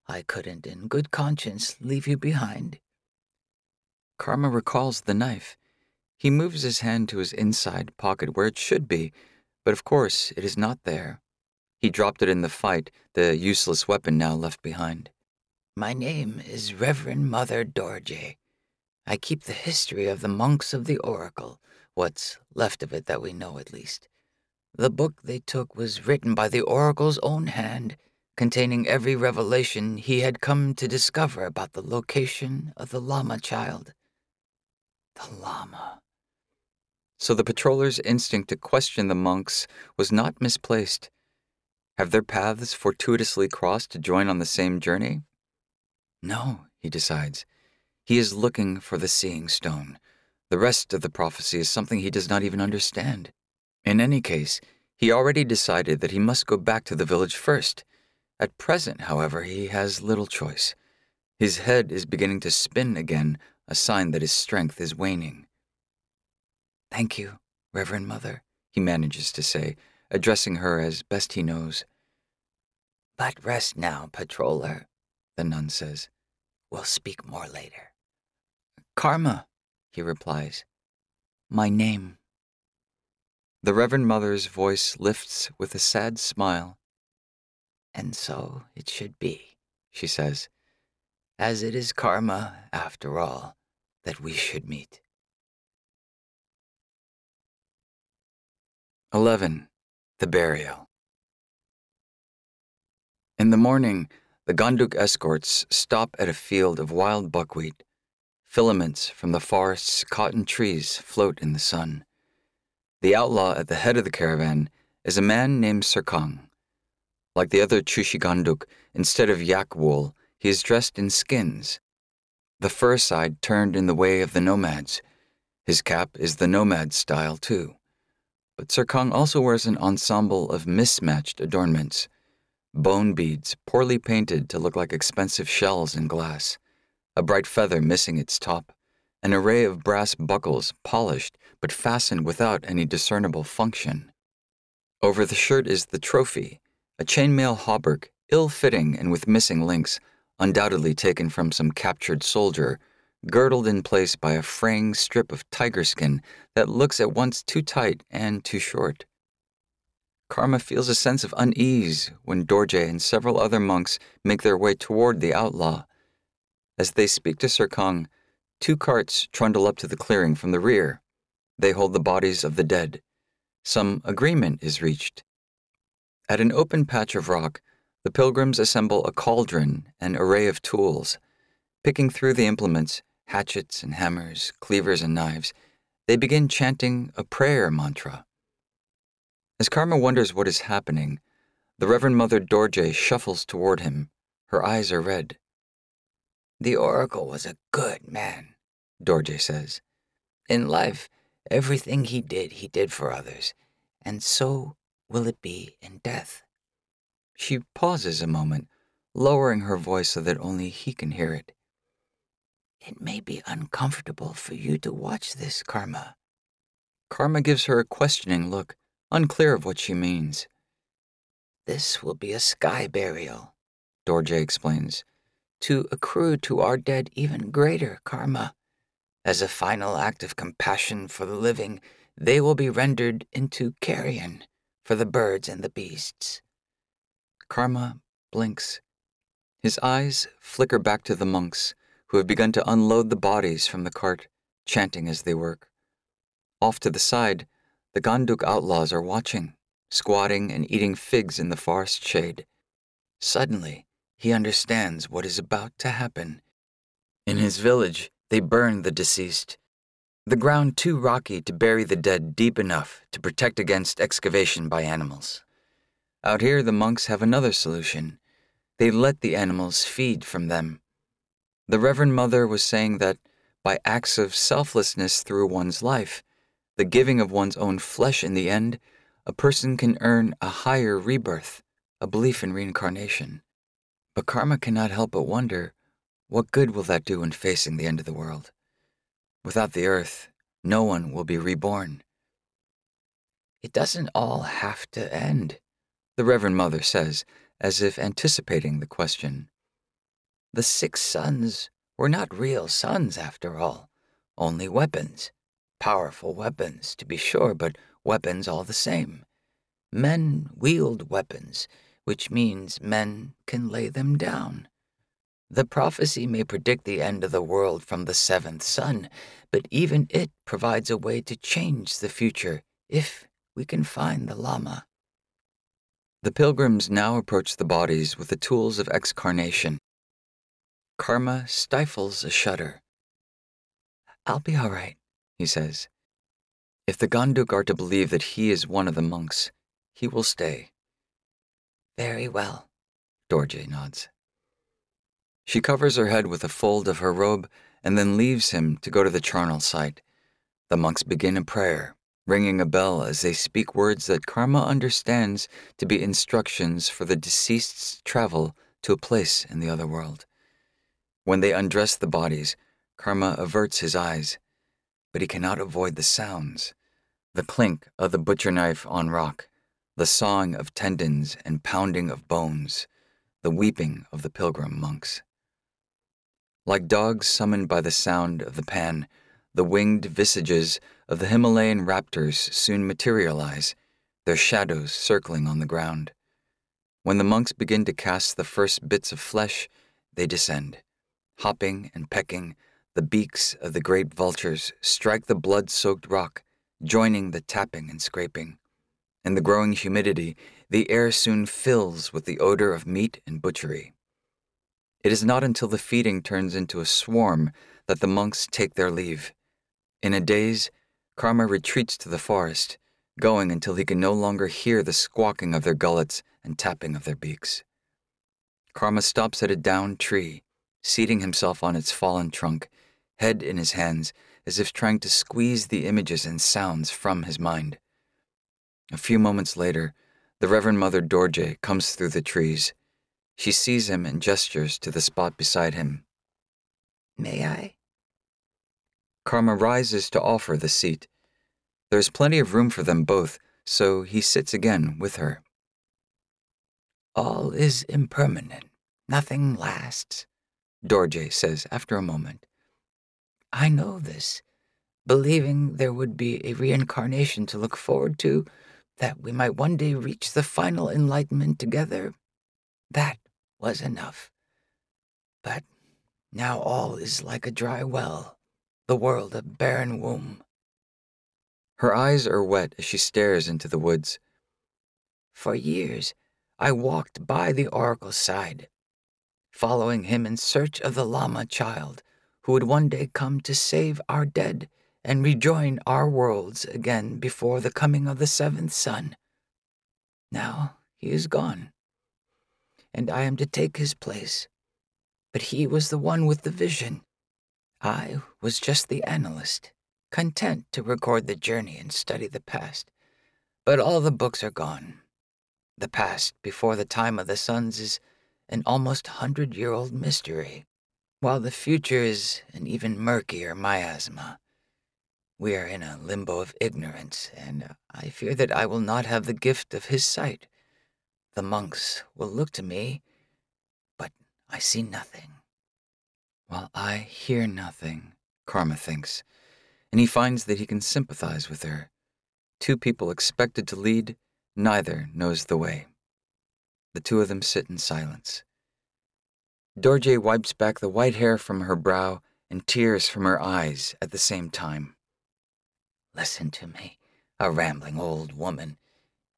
I couldn't, in good conscience, leave you behind. Karma recalls the knife. He moves his hand to his inside pocket where it should be, but of course it is not there. He dropped it in the fight, the useless weapon now left behind. My name is Reverend Mother Dorje. I keep the history of the monks of the Oracle, what's left of it that we know at least. The book they took was written by the Oracle's own hand, containing every revelation he had come to discover about the location of the Lama child. The Lama. So the patroller's instinct to question the monks was not misplaced. Have their paths fortuitously crossed to join on the same journey? No, he decides. He is looking for the seeing stone. The rest of the prophecy is something he does not even understand. In any case, he already decided that he must go back to the village first. At present, however, he has little choice. His head is beginning to spin again, a sign that his strength is waning. Thank you, Reverend Mother, he manages to say, addressing her as best he knows. But rest now, patroller, the nun says. We'll speak more later. Karma, he replies. My name. The Reverend Mother's voice lifts with a sad smile. And so it should be, she says, as it is karma, after all, that we should meet. 11. The Burial. In the morning, the Gangdruk escorts stop at a field of wild buckwheat. Filaments from the forest's cotton trees float in the sun. The outlaw at the head of the caravan is a man named Sirkang. Like the other Chushi Gangdruk, instead of yak wool, he is dressed in skins. The fur side turned in the way of the nomads. His cap is the nomad style, too. But Sirkang also wears an ensemble of mismatched adornments bone beads poorly painted to look like expensive shells in glass a bright feather missing its top, an array of brass buckles polished but fastened without any discernible function. Over the shirt is the trophy, a chainmail hauberk, ill fitting and with missing links, undoubtedly taken from some captured soldier, girdled in place by a fraying strip of tiger skin that looks at once too tight and too short. Karma feels a sense of unease when Dorje and several other monks make their way toward the outlaw. As they speak to Sirkang, two carts trundle up to the clearing from the rear. They hold the bodies of the dead. Some agreement is reached. At an open patch of rock, the pilgrims assemble a cauldron and array of tools. Picking through the implements, hatchets and hammers, cleavers and knives, they begin chanting a prayer mantra. As Karma wonders what is happening, the Reverend Mother Dorje shuffles toward him. Her eyes are red. The Oracle was a good man, Dorje says. In life, everything he did, he did for others, and so will it be in death. She pauses a moment, lowering her voice so that only he can hear it. It may be uncomfortable for you to watch this, Karma. Karma gives her a questioning look, unclear of what she means. This will be a sky burial, Dorje explains to accrue to our dead even greater karma. As a final act of compassion for the living, they will be rendered into carrion for the birds and the beasts. Karma blinks. His eyes flicker back to the monks, who have begun to unload the bodies from the cart, chanting as they work. Off to the side, the Gangdruk outlaws are watching, squatting and eating figs in the forest shade. Suddenly, he understands what is about to happen. In his village, they burn the deceased. The ground too rocky to bury the dead deep enough to protect against excavation by animals. Out here, the monks have another solution. They let the animals feed from them. The Reverend Mother was saying that by acts of selflessness through one's life, the giving of one's own flesh in the end, a person can earn a higher rebirth, a belief in reincarnation. But karma cannot help but wonder what good will that do in facing the end of the world? Without the earth, no one will be reborn. It doesn't all have to end, the Reverend Mother says, as if anticipating the question. The six suns were not real suns, after all, only weapons. Powerful weapons, to be sure, but weapons all the same. Men wield weapons, which means men can lay them down. The prophecy may predict the end of the world from the seventh sun, but even it provides a way to change the future if we can find the Lama. The pilgrims now approach the bodies with the tools of excarnation. Karma stifles a shudder. I'll be all right, he says. If the Gangdruk are to believe that he is one of the monks, he will stay. Very well, Dorje nods. She covers her head with a fold of her robe and then leaves him to go to the charnel site. The monks begin a prayer, ringing a bell as they speak words that Karma understands to be instructions for the deceased's travel to a place in the other world. When they undress the bodies, Karma averts his eyes but he cannot avoid the sounds the clink of the butcher knife on rock, the sawing of tendons and pounding of bones, the weeping of the pilgrim monks. Like dogs summoned by the sound of the pan, the winged visages of the Himalayan raptors soon materialize, their shadows circling on the ground. When the monks begin to cast the first bits of flesh, they descend, hopping and pecking the beaks of the great vultures strike the blood soaked rock, joining the tapping and scraping. In the growing humidity, the air soon fills with the odor of meat and butchery. It is not until the feeding turns into a swarm that the monks take their leave. In a daze, Karma retreats to the forest, going until he can no longer hear the squawking of their gullets and tapping of their beaks. Karma stops at a downed tree, seating himself on its fallen trunk head in his hands, as if trying to squeeze the images and sounds from his mind. A few moments later, the Reverend Mother Dorje comes through the trees. She sees him and gestures to the spot beside him. May I? Karma rises to offer the seat. There's plenty of room for them both, so he sits again with her. All is impermanent. Nothing lasts, Dorje says after a moment. I know this, believing there would be a reincarnation to look forward to, that we might one day reach the final enlightenment together. That was enough. But now all is like a dry well, the world a barren womb. Her eyes are wet as she stares into the woods. For years, I walked by the oracle's side, following him in search of the Lama child who would one day come to save our dead and rejoin our worlds again before the coming of the seventh sun. Now he is gone, and I am to take his place. But he was the one with the vision. I was just the analyst, content to record the journey and study the past. But all the books are gone. The past before the time of the suns is an almost hundred year old mystery while the future is an even murkier miasma. We are in a limbo of ignorance, and I fear that I will not have the gift of his sight. The monks will look to me, but I see nothing. While I hear nothing, Karma thinks, and he finds that he can sympathize with her. Two people expected to lead, neither knows the way. The two of them sit in silence. Dorje wipes back the white hair from her brow and tears from her eyes at the same time. Listen to me, a rambling old woman.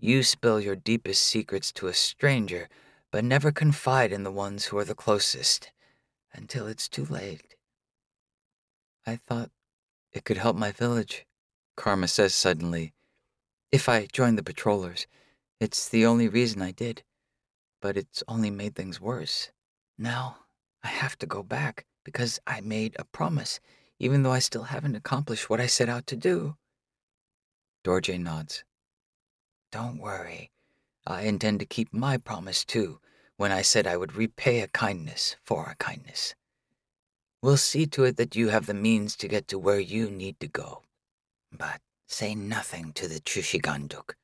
You spill your deepest secrets to a stranger, but never confide in the ones who are the closest until it's too late. I thought it could help my village, Karma says suddenly. If I joined the patrollers, it's the only reason I did. But it's only made things worse. Now I have to go back because I made a promise, even though I still haven't accomplished what I set out to do. Dorje nods. Don't worry. I intend to keep my promise too, when I said I would repay a kindness for a kindness. We'll see to it that you have the means to get to where you need to go. But say nothing to the Chushi Gangdruk.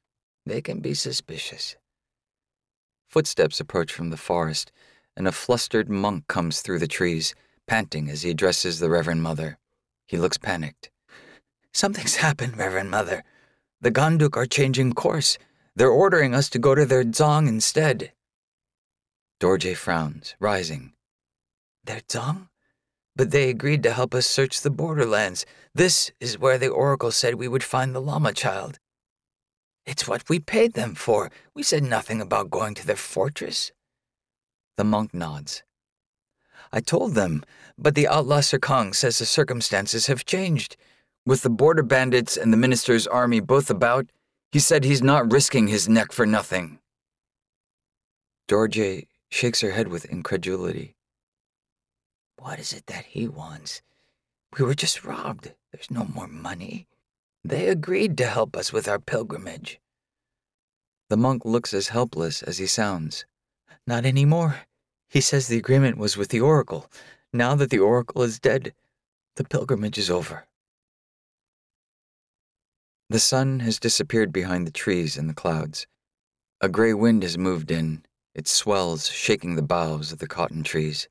They can be suspicious. Footsteps approach from the forest, and a flustered monk comes through the trees, panting as he addresses the Reverend Mother. He looks panicked. Something's happened, Reverend Mother. The Gangdruk are changing course. They're ordering us to go to their dzong instead. Dorje frowns, rising. Their dzong? But they agreed to help us search the borderlands. This is where the oracle said we would find the Lama child. It's what we paid them for. We said nothing about going to their fortress. The monk nods. I told them, but the outlaw Sirkang says the circumstances have changed. With the border bandits and the minister's army both about, he said he's not risking his neck for nothing. Dorje shakes her head with incredulity. What is it that he wants? We were just robbed. There's no more money. They agreed to help us with our pilgrimage. The monk looks as helpless as he sounds. Not anymore. He says the agreement was with the oracle. Now that the oracle is dead, the pilgrimage is over. The sun has disappeared behind the trees and the clouds. A gray wind has moved in, its swells shaking the boughs of the cotton trees.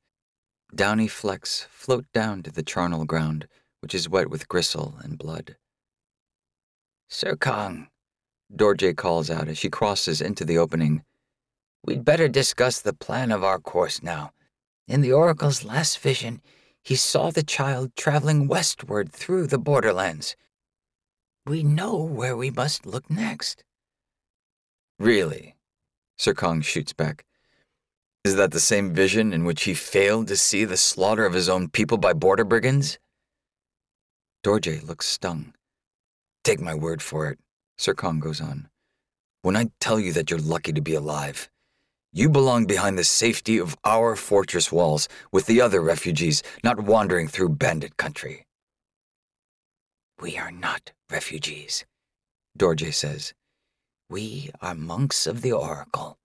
Downy flecks float down to the charnel ground, which is wet with gristle and blood. Sirkang, Dorje calls out as she crosses into the opening. We'd better discuss the plan of our course now. In the Oracle's last vision, he saw the child traveling westward through the borderlands. We know where we must look next. Really? Sirkang shoots back. Is that the same vision in which he failed to see the slaughter of his own people by border brigands? Dorje looks stung. Take my word for it, Sirkang goes on. When I tell you that you're lucky to be alive, you belong behind the safety of our fortress walls with the other refugees, not wandering through bandit country. We are not refugees, Dorje says. We are monks of the Oracle.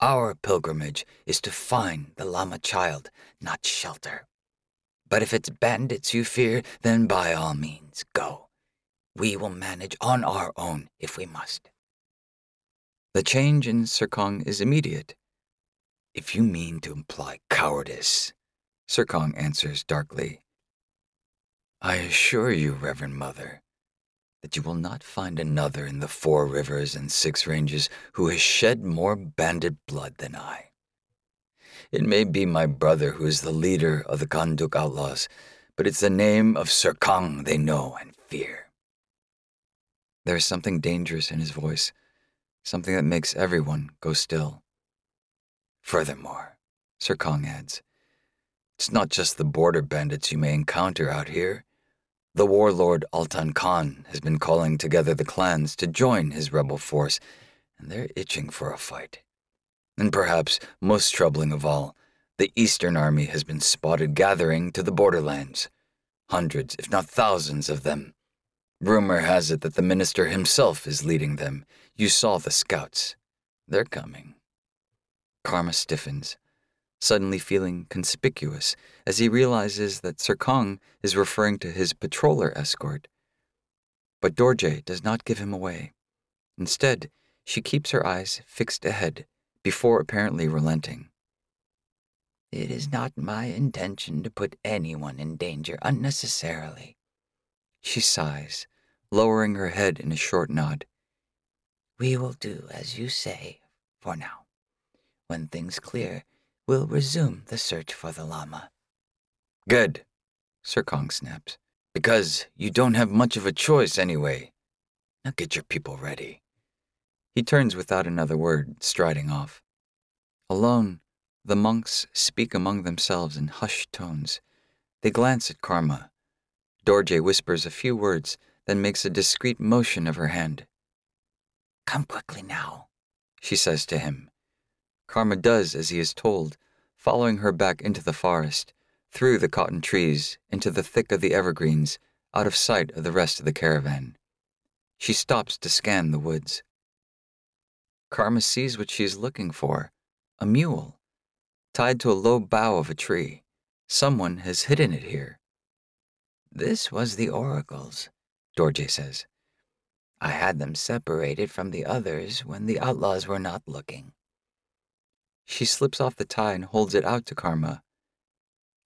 Our pilgrimage is to find the Lama child, not shelter. But if it's bandits you fear, then by all means, go. We will manage on our own if we must. The change in Sirkang is immediate. If you mean to imply cowardice, Sirkang answers darkly. I assure you, Reverend Mother, that you will not find another in the four rivers and six ranges who has shed more bandit blood than I. It may be my brother who is the leader of the Gangdruk outlaws, but it's the name of Sirkang they know and fear. There is something dangerous in his voice, something that makes everyone go still. Furthermore, Sirkang adds, it's not just the border bandits you may encounter out here. The warlord Altan Khan has been calling together the clans to join his rebel force, and they're itching for a fight. And perhaps most troubling of all, the Eastern Army has been spotted gathering to the borderlands. Hundreds, if not thousands, of them. Rumor has it that the minister himself is leading them. You saw the scouts. They're coming. Karma stiffens suddenly feeling conspicuous as he realizes that Sirkang is referring to his patroller escort. But Dorje does not give him away. Instead, she keeps her eyes fixed ahead before apparently relenting. It is not my intention to put anyone in danger unnecessarily. She sighs, lowering her head in a short nod. We will do as you say for now. When things clear, we'll resume the search for the Lama. Good, Sirkang snaps. Because you don't have much of a choice anyway. Now get your people ready. He turns without another word, striding off. Alone, the monks speak among themselves in hushed tones. They glance at Karma. Dorje whispers a few words, then makes a discreet motion of her hand. Come quickly now, she says to him. Karma does as he is told, following her back into the forest, through the cotton trees, into the thick of the evergreens, out of sight of the rest of the caravan. She stops to scan the woods. Karma sees what she is looking for a mule, tied to a low bough of a tree. Someone has hidden it here. This was the oracle's, Dorje says. I had them separated from the others when the outlaws were not looking. She slips off the tie and holds it out to Karma.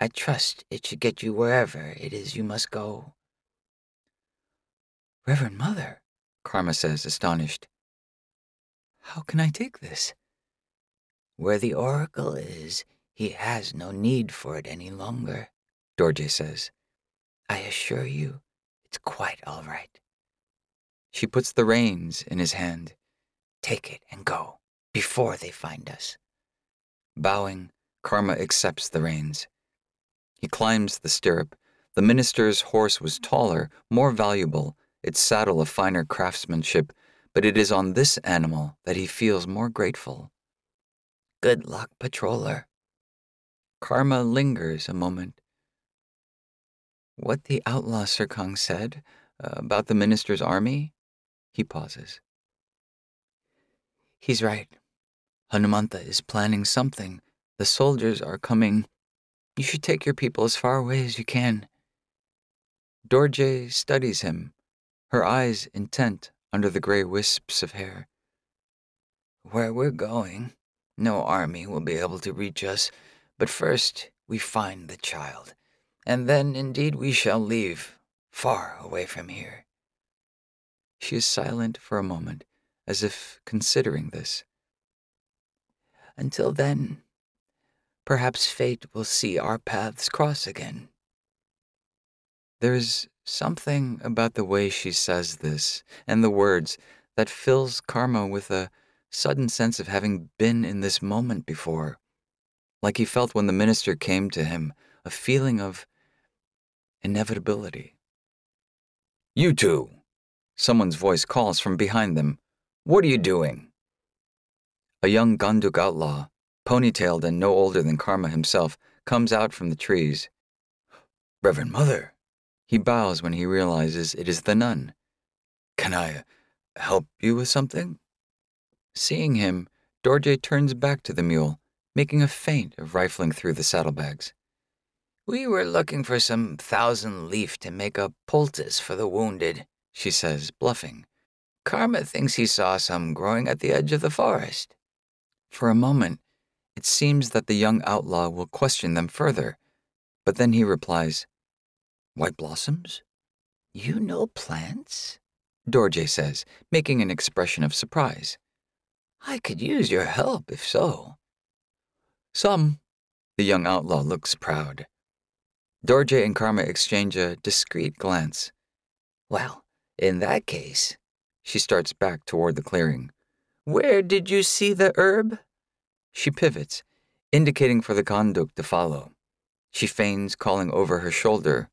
I trust it should get you wherever it is you must go. Reverend Mother, Karma says, astonished. How can I take this? Where the oracle is, he has no need for it any longer, Dorje says. I assure you, it's quite all right. She puts the reins in his hand. Take it and go, before they find us. Bowing, Karma accepts the reins. He climbs the stirrup. The minister's horse was taller, more valuable, its saddle of finer craftsmanship, but it is on this animal that he feels more grateful. Good luck, patroller. Karma lingers a moment. What the outlaw Sirkang said uh, about the minister's army? He pauses. He's right. Hanumantha is planning something. The soldiers are coming. You should take your people as far away as you can. Dorje studies him, her eyes intent under the gray wisps of hair. Where we're going, no army will be able to reach us, but first we find the child, and then indeed we shall leave, far away from here. She is silent for a moment, as if considering this. Until then, perhaps fate will see our paths cross again. There's something about the way she says this and the words that fills Karma with a sudden sense of having been in this moment before, like he felt when the minister came to him, a feeling of inevitability. You two! Someone's voice calls from behind them. What are you doing? A young Gangdruk outlaw, ponytailed and no older than Karma himself, comes out from the trees. Reverend Mother, he bows when he realizes it is the nun. Can I help you with something? Seeing him, Dorje turns back to the mule, making a feint of rifling through the saddlebags. We were looking for some thousand leaf to make a poultice for the wounded, she says, bluffing. Karma thinks he saw some growing at the edge of the forest. For a moment, it seems that the young outlaw will question them further, but then he replies, White blossoms? You know plants? Dorje says, making an expression of surprise. I could use your help if so. Some. The young outlaw looks proud. Dorje and Karma exchange a discreet glance. Well, in that case, she starts back toward the clearing. Where did you see the herb? She pivots, indicating for the Gangdruk to follow. She feigns calling over her shoulder,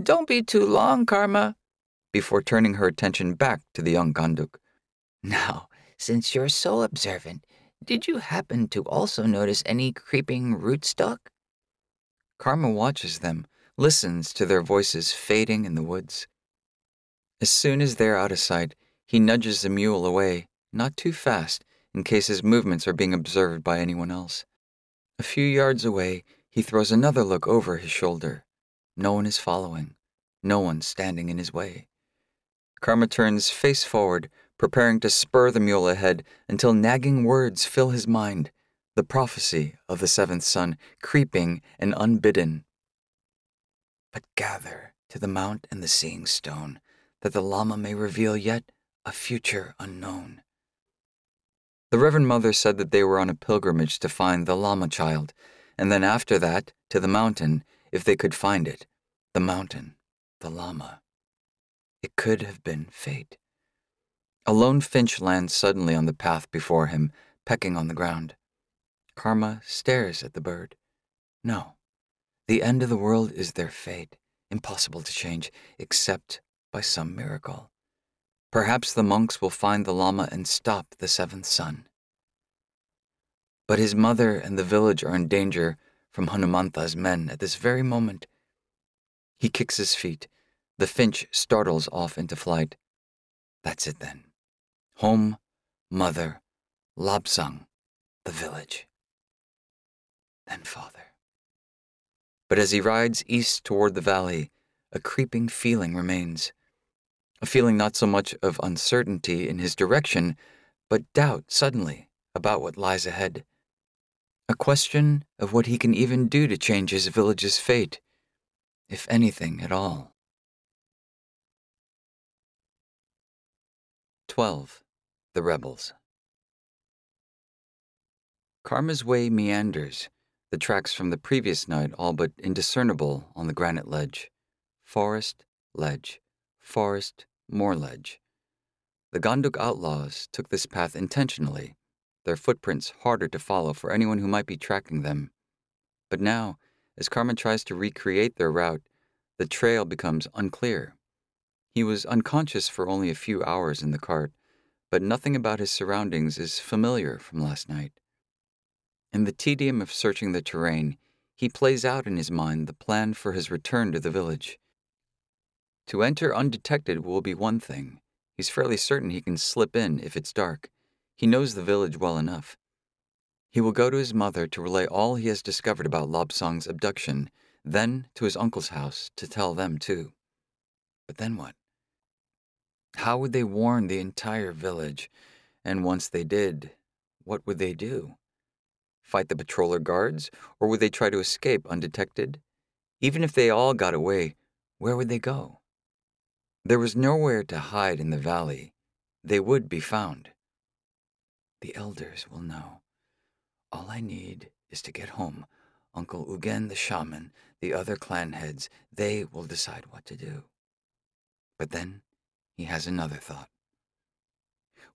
Don't be too long, Karma, before turning her attention back to the young Gangdruk. Now, since you're so observant, did you happen to also notice any creeping rootstock? Karma watches them, listens to their voices fading in the woods. As soon as they're out of sight, he nudges the mule away not too fast, in case his movements are being observed by anyone else. A few yards away, he throws another look over his shoulder. No one is following, no one standing in his way. Karma turns face forward, preparing to spur the mule ahead until nagging words fill his mind, the prophecy of the seventh son, creeping and unbidden. But gather to the mount and the seeing stone, that the Lama may reveal yet a future unknown. The Reverend Mother said that they were on a pilgrimage to find the Lama child, and then after that, to the mountain, if they could find it. The mountain. the Lama. It could have been fate. A lone finch lands suddenly on the path before him, pecking on the ground. Karma stares at the bird. No, the end of the world is their fate, impossible to change, except by some miracle. Perhaps the monks will find the Lama and stop the seventh son. But his mother and the village are in danger from Hanumantha's men at this very moment. He kicks his feet. The finch startles off into flight. That's it then. Home, mother, Lobsang, the village. Then father. But as he rides east toward the valley, a creeping feeling remains a feeling not so much of uncertainty in his direction, but doubt suddenly about what lies ahead. A question of what he can even do to change his village's fate, if anything at all. 12. The Rebels. Karma's way meanders, the tracks from the previous night all but indiscernible on the granite ledge. Forest, ledge, forest, more ledge. The Gangdruk outlaws took this path intentionally, their footprints harder to follow for anyone who might be tracking them. But now, as Karma tries to recreate their route, the trail becomes unclear. He was unconscious for only a few hours in the cart, but nothing about his surroundings is familiar from last night. In the tedium of searching the terrain, he plays out in his mind the plan for his return to the village. To enter undetected will be one thing. He's fairly certain he can slip in if it's dark. He knows the village well enough. He will go to his mother to relay all he has discovered about Lobsang's abduction, then to his uncle's house to tell them too. But then what? How would they warn the entire village? And once they did, what would they do? Fight the patroller guards, or would they try to escape undetected? Even if they all got away, where would they go? There was nowhere to hide in the valley. They would be found. The elders will know. All I need is to get home. Uncle Ugen the shaman, the other clan heads, they will decide what to do. But then he has another thought.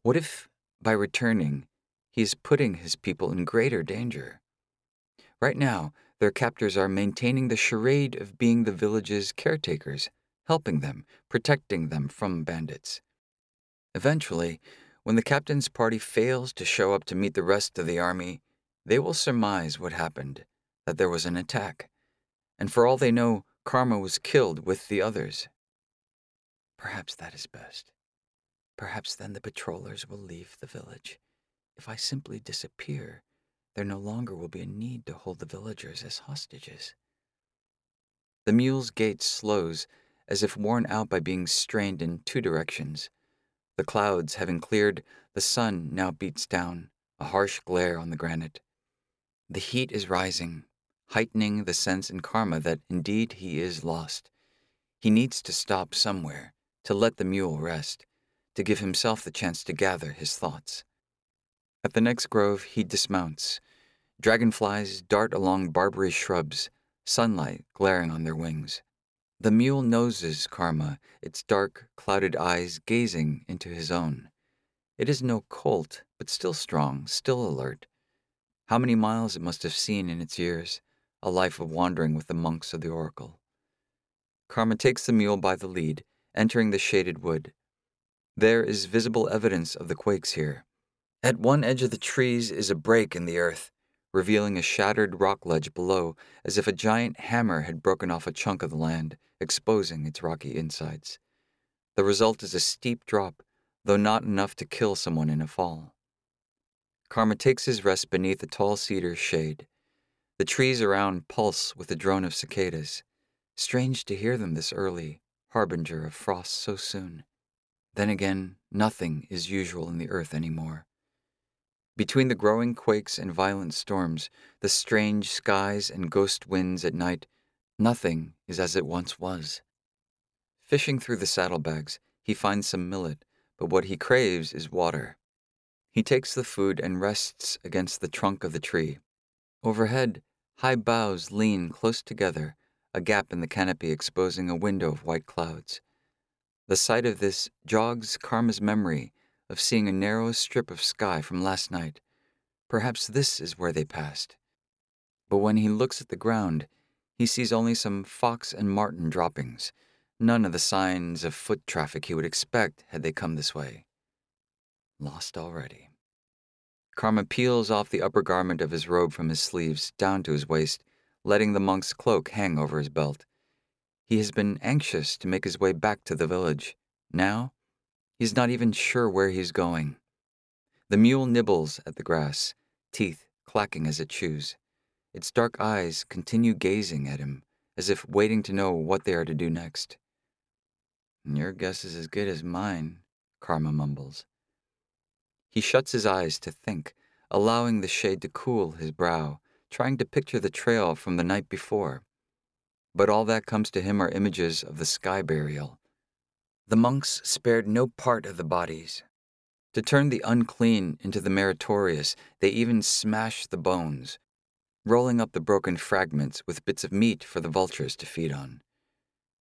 What if, by returning, he is putting his people in greater danger? Right now, their captors are maintaining the charade of being the village's caretakers helping them, protecting them from bandits. Eventually, when the captain's party fails to show up to meet the rest of the army, they will surmise what happened that there was an attack. And for all they know, Karma was killed with the others. Perhaps that is best. Perhaps then the patrollers will leave the village. If I simply disappear, there no longer will be a need to hold the villagers as hostages. The mule's gait slows as if worn out by being strained in two directions. The clouds having cleared, the sun now beats down, a harsh glare on the granite. The heat is rising, heightening the sense in Karma that indeed he is lost. He needs to stop somewhere, to let the mule rest, to give himself the chance to gather his thoughts. At the next grove, he dismounts. Dragonflies dart along barberry shrubs, sunlight glaring on their wings. The mule noses Karma, its dark, clouded eyes gazing into his own. It is no colt, but still strong, still alert. How many miles it must have seen in its years, a life of wandering with the monks of the oracle. Karma takes the mule by the lead, entering the shaded wood. There is visible evidence of the quakes here. At one edge of the trees is a break in the earth, revealing a shattered rock ledge below, as if a giant hammer had broken off a chunk of the land, exposing its rocky insides. The result is a steep drop, though not enough to kill someone in a fall. Karma takes his rest beneath a tall cedar's shade. The trees around pulse with the drone of cicadas. Strange to hear them this early, harbinger of frost so soon. Then again, nothing is usual in the earth anymore. Between the growing quakes and violent storms, the strange skies and ghost winds at night, nothing is as it once was. Fishing through the saddlebags, he finds some millet, but what he craves is water. He takes the food and rests against the trunk of the tree. Overhead, high boughs lean close together, a gap in the canopy exposing a window of white clouds. The sight of this jogs Karma's memory of seeing a narrow strip of sky from last night. Perhaps this is where they passed. But when he looks at the ground, he sees only some fox and marten droppings, none of the signs of foot traffic he would expect had they come this way. Lost already. Karma peels off the upper garment of his robe from his sleeves down to his waist, letting the monk's cloak hang over his belt. He has been anxious to make his way back to the village. Now, he's not even sure where he's going. The mule nibbles at the grass, teeth clacking as it chews. Its dark eyes continue gazing at him, as if waiting to know what they are to do next. Your guess is as good as mine, Karma mumbles. He shuts his eyes to think, allowing the shade to cool his brow, trying to picture the trail from the night before but all that comes to him are images of the sky burial. The monks spared no part of the bodies. To turn the unclean into the meritorious, they even smashed the bones, rolling up the broken fragments with bits of meat for the vultures to feed on.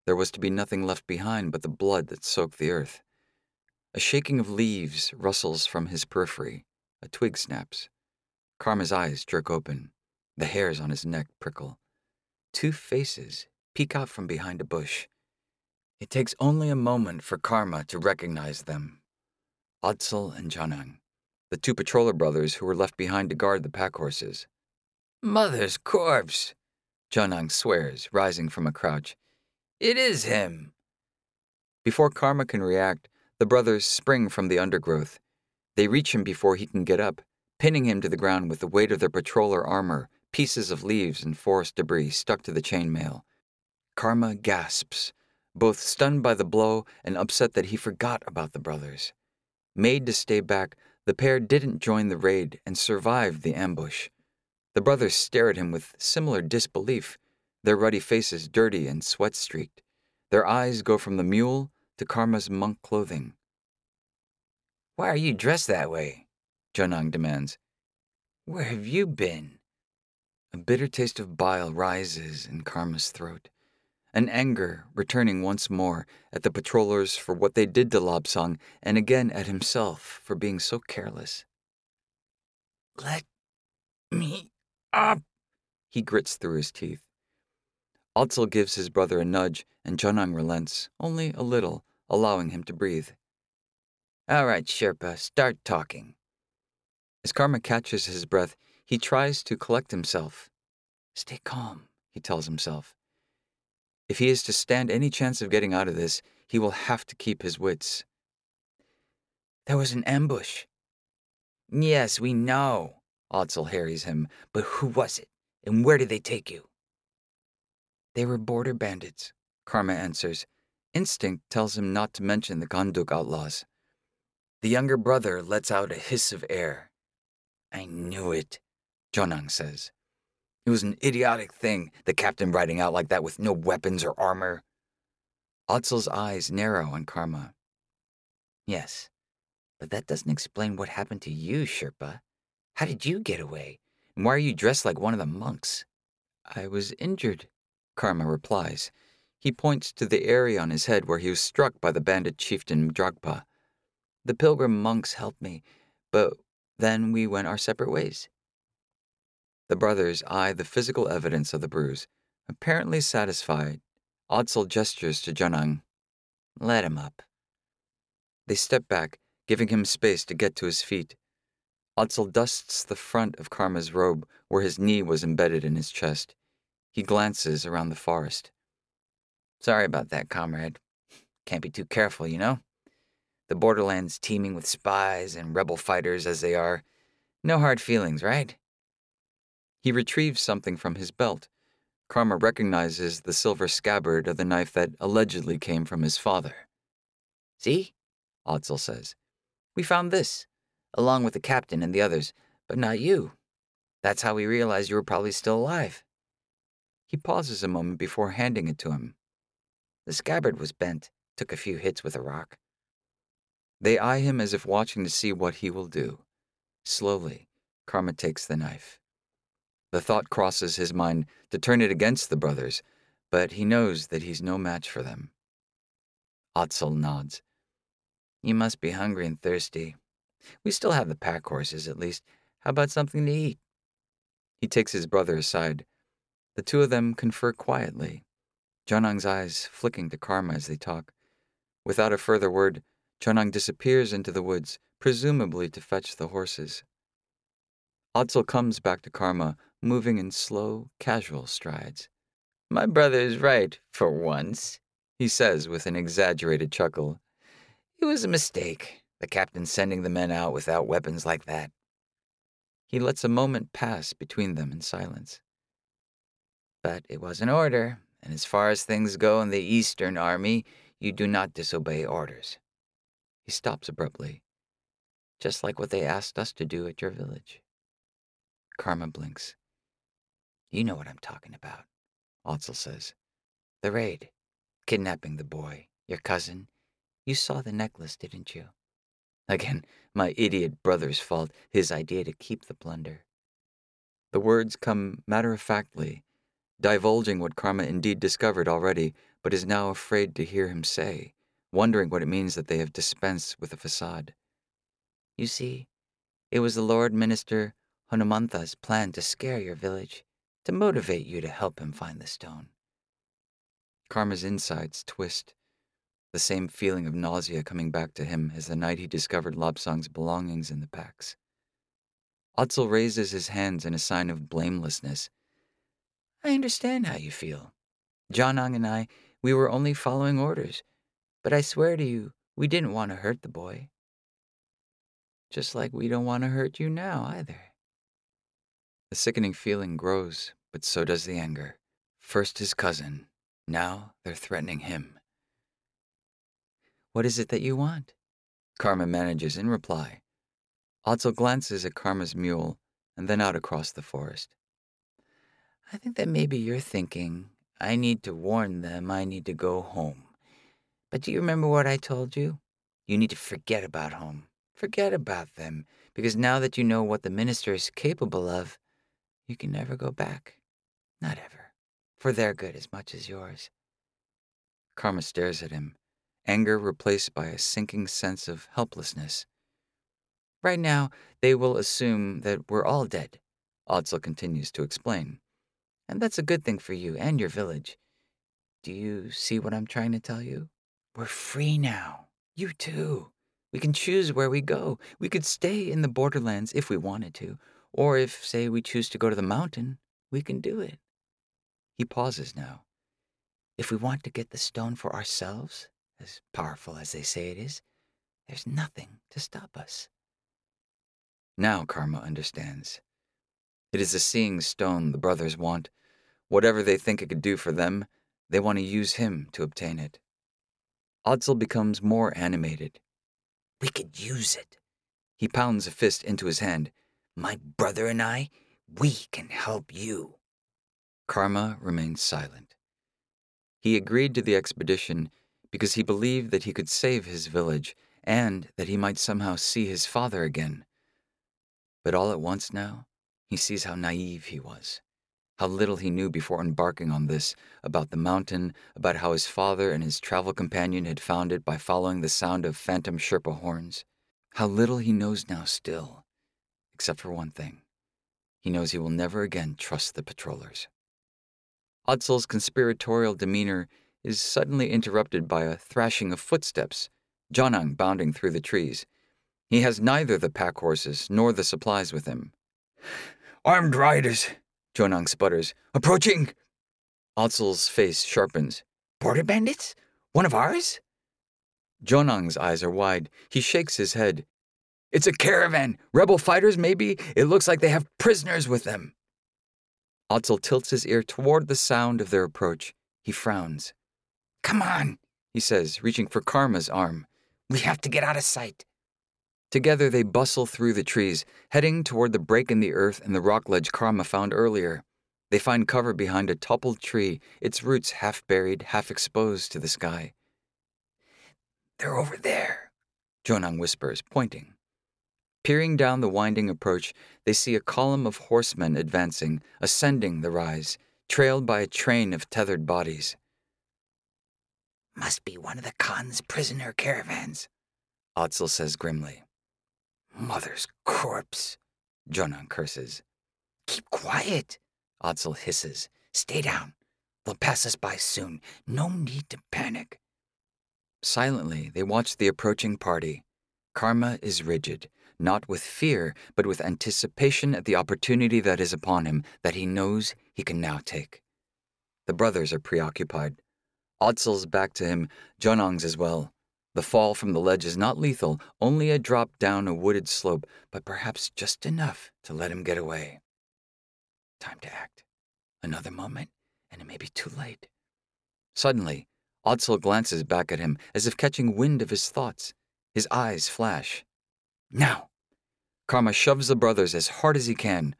There was to be nothing left behind but the blood that soaked the earth. A shaking of leaves rustles from his periphery. A twig snaps. Karma's eyes jerk open. The hairs on his neck prickle. Two faces peek out from behind a bush. It takes only a moment for Karma to recognize them. Odsel and Janang, the two patroller brothers who were left behind to guard the pack horses. Mother's corpse, Janang swears, rising from a crouch. It is him. Before Karma can react, the brothers spring from the undergrowth. They reach him before he can get up, pinning him to the ground with the weight of their patroller armor pieces of leaves and forest debris stuck to the chainmail. Karma gasps, both stunned by the blow and upset that he forgot about the brothers. Made to stay back, the pair didn't join the raid and survived the ambush. The brothers stare at him with similar disbelief, their ruddy faces dirty and sweat streaked. Their eyes go from the mule to Karma's monk clothing. Why are you dressed that way? Janang demands. Where have you been? A bitter taste of bile rises in Karma's throat, an anger returning once more at the patrollers for what they did to Lobsang and again at himself for being so careless. Let me up, he grits through his teeth. Odsel gives his brother a nudge, and Janang relents, only a little, allowing him to breathe. All right, Sherpa, start talking. As Karma catches his breath, he tries to collect himself. Stay calm, he tells himself. If he is to stand any chance of getting out of this, he will have to keep his wits. There was an ambush. Yes, we know, Odsel harries him, but who was it, and where did they take you? They were border bandits, Karma answers. Instinct tells him not to mention the Gangdruk outlaws. The younger brother lets out a hiss of air. I knew it, Jonang says. It was an idiotic thing, the captain riding out like that with no weapons or armor. Odsel's eyes narrow on Karma. Yes, but that doesn't explain what happened to you, Sherpa. How did you get away? And why are you dressed like one of the monks? I was injured, Karma replies. He points to the area on his head where he was struck by the bandit chieftain Dragpa. The pilgrim monks helped me, but then we went our separate ways. The brothers eye the physical evidence of the bruise. Apparently satisfied, Odsel gestures to Janang. Let him up. They step back, giving him space to get to his feet. Odsel dusts the front of Karma's robe where his knee was embedded in his chest. He glances around the forest. Sorry about that, comrade. Can't be too careful, you know? The borderlands teeming with spies and rebel fighters as they are. No hard feelings, right? He retrieves something from his belt. Karma recognizes the silver scabbard of the knife that allegedly came from his father. See? Odsel says. We found this, along with the captain and the others, but not you. That's how we realized you were probably still alive. He pauses a moment before handing it to him. The scabbard was bent, took a few hits with a rock. They eye him as if watching to see what he will do. Slowly, Karma takes the knife. The thought crosses his mind to turn it against the brothers, but he knows that he's no match for them. Odsel nods. You must be hungry and thirsty. We still have the pack horses, at least. How about something to eat? He takes his brother aside. The two of them confer quietly, Jonang's eyes flicking to Karma as they talk. Without a further word, Jonang disappears into the woods, presumably to fetch the horses. Odsel comes back to Karma, moving in slow, casual strides. My brother is right, for once, he says with an exaggerated chuckle. It was a mistake, the captain sending the men out without weapons like that. He lets a moment pass between them in silence. But it was an order, and as far as things go in the Eastern Army, you do not disobey orders. He stops abruptly, just like what they asked us to do at your village. Karma blinks. You know what I'm talking about, Odsel says. The raid, kidnapping the boy, your cousin. You saw the necklace, didn't you? Again, my idiot brother's fault, his idea to keep the plunder. The words come matter of factly, divulging what Karma indeed discovered already, but is now afraid to hear him say, wondering what it means that they have dispensed with a facade. You see, it was the Lord Minister Hanumantha's plan to scare your village, to motivate you to help him find the stone. Karma's insides twist, the same feeling of nausea coming back to him as the night he discovered Lobsang's belongings in the packs. Odsel raises his hands in a sign of blamelessness. I understand how you feel. Jonang and I, we were only following orders, but I swear to you, we didn't want to hurt the boy. Just like we don't want to hurt you now either. The sickening feeling grows, but so does the anger. First his cousin, now they're threatening him. What is it that you want? Karma manages in reply. Odsel glances at Karma's mule and then out across the forest. I think that maybe you're thinking, I need to warn them, I need to go home. But do you remember what I told you? You need to forget about home. Forget about them, because now that you know what the minister is capable of, you can never go back. Not ever. For their good as much as yours. Karma stares at him, anger replaced by a sinking sense of helplessness. Right now, they will assume that we're all dead, Odsel continues to explain. And that's a good thing for you and your village. Do you see what I'm trying to tell you? We're free now. You too. We can choose where we go. We could stay in the borderlands if we wanted to, or if, say, we choose to go to the mountain, we can do it. He pauses now. If we want to get the stone for ourselves, as powerful as they say it is, there's nothing to stop us. Now Karma understands. It is the seeing stone the brothers want. Whatever they think it could do for them, they want to use him to obtain it. Odsel becomes more animated. We could use it. He pounds a fist into his hand. My brother and I, we can help you. Karma remained silent. He agreed to the expedition because he believed that he could save his village and that he might somehow see his father again. But all at once now, he sees how naive he was, how little he knew before embarking on this about the mountain, about how his father and his travel companion had found it by following the sound of phantom Sherpa horns, how little he knows now still except for one thing. He knows he will never again trust the patrollers. Odsel's conspiratorial demeanor is suddenly interrupted by a thrashing of footsteps, Jonang bounding through the trees. He has neither the pack horses nor the supplies with him. Armed riders, Jonang sputters. Approaching! Odsel's face sharpens. Border bandits? One of ours? Jonang's eyes are wide. He shakes his head. It's a caravan. Rebel fighters, maybe? It looks like they have prisoners with them. Odsel tilts his ear toward the sound of their approach. He frowns. Come on, he says, reaching for Karma's arm. We have to get out of sight. Together they bustle through the trees, heading toward the break in the earth and the rock ledge Karma found earlier. They find cover behind a toppled tree, its roots half buried, half exposed to the sky. They're over there, Jonang whispers, pointing. Peering down the winding approach, they see a column of horsemen advancing, ascending the rise, trailed by a train of tethered bodies. Must be one of the Khan's prisoner caravans, Odsel says grimly. Mother's corpse, Jonang curses. Keep quiet, Odsel hisses. Stay down. They'll pass us by soon. No need to panic. Silently, they watch the approaching party. Karma is rigid, not with fear, but with anticipation at the opportunity that is upon him that he knows he can now take. The brothers are preoccupied. Odsel's back to him, Jonang's as well. The fall from the ledge is not lethal, only a drop down a wooded slope, but perhaps just enough to let him get away. Time to act. Another moment, and it may be too late. Suddenly, Odsel glances back at him as if catching wind of his thoughts. His eyes flash. Now! Karma shoves the brothers as hard as he can.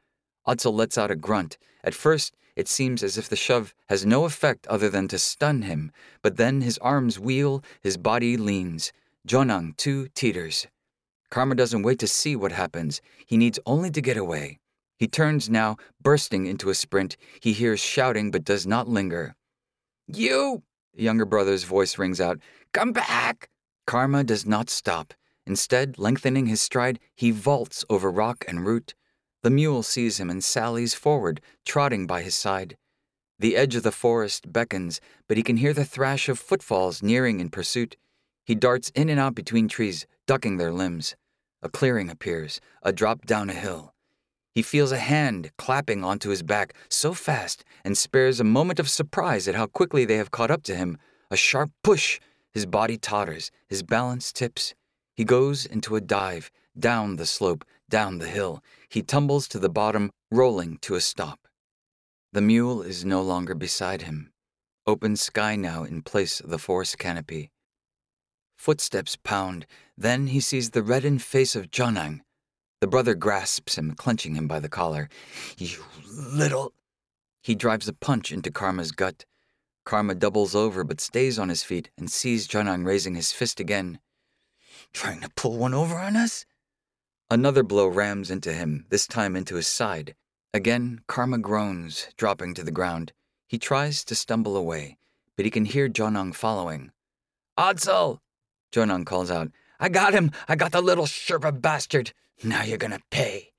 Odsel lets out a grunt. At first, it seems as if the shove has no effect other than to stun him, but then his arms wheel, his body leans. Jonang, too, teeters. Karma doesn't wait to see what happens. He needs only to get away. He turns now, bursting into a sprint. He hears shouting but does not linger. You! The younger brother's voice rings out. Come back! Karma does not stop. Instead, lengthening his stride, he vaults over rock and root. The mule sees him and sallies forward, trotting by his side. The edge of the forest beckons, but he can hear the thrash of footfalls nearing in pursuit. He darts in and out between trees, ducking their limbs. A clearing appears, a drop down a hill. He feels a hand clapping onto his back so fast and spares a moment of surprise at how quickly they have caught up to him. A sharp push. His body totters, his balance tips. He goes into a dive, down the slope, down the hill. He tumbles to the bottom, rolling to a stop. The mule is no longer beside him. Open sky now in place of the forest canopy. Footsteps pound, then he sees the reddened face of Jonang, the brother grasps him, clenching him by the collar. You little. He drives a punch into Karma's gut. Karma doubles over but stays on his feet and sees Jonang raising his fist again. Trying to pull one over on us? Another blow rams into him, this time into his side. Again, Karma groans, dropping to the ground. He tries to stumble away, but he can hear Jonang following. Odsel! Jonang calls out. I got him! I got the little Sherpa bastard! Now you're gonna pay.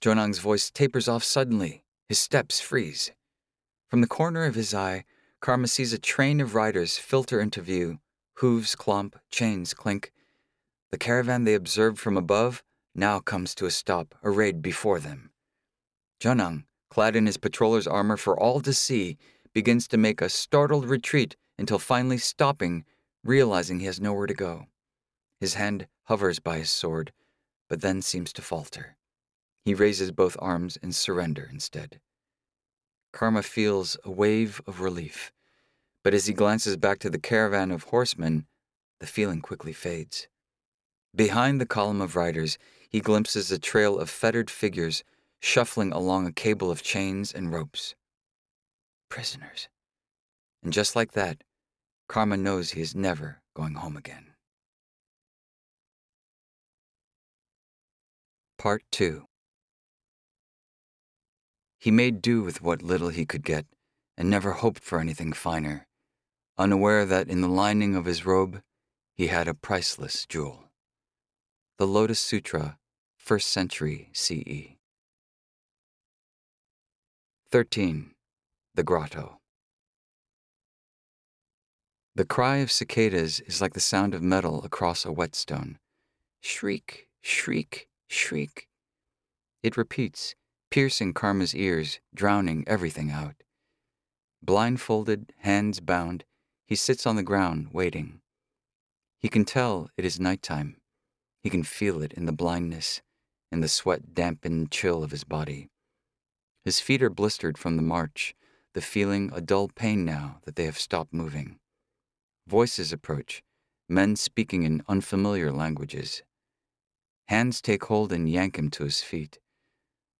Jonang's voice tapers off suddenly. His steps freeze. From the corner of his eye, Karma sees a train of riders filter into view. Hooves clomp, chains clink. The caravan they observed from above now comes to a stop, arrayed before them. Jonang, clad in his patroller's armor for all to see, begins to make a startled retreat until finally stopping, realizing he has nowhere to go. His hand hovers by his sword, but then seems to falter. He raises both arms in surrender instead. Karma feels a wave of relief, but as he glances back to the caravan of horsemen, the feeling quickly fades. Behind the column of riders, he glimpses a trail of fettered figures shuffling along a cable of chains and ropes. Prisoners. And just like that, Karma knows he is never going home again. Part 2 He made do with what little he could get, and never hoped for anything finer, unaware that in the lining of his robe he had a priceless jewel. The Lotus Sutra, 1st century CE. 13. The Grotto. The cry of cicadas is like the sound of metal across a whetstone. Shriek, shriek, shriek. It repeats, piercing Karma's ears, drowning everything out. Blindfolded, hands bound, he sits on the ground, waiting. He can tell it is nighttime. He can feel it in the blindness, in the sweat dampened chill of his body. His feet are blistered from the march, the feeling a dull pain now that they have stopped moving. Voices approach, men speaking in unfamiliar languages. Hands take hold and yank him to his feet.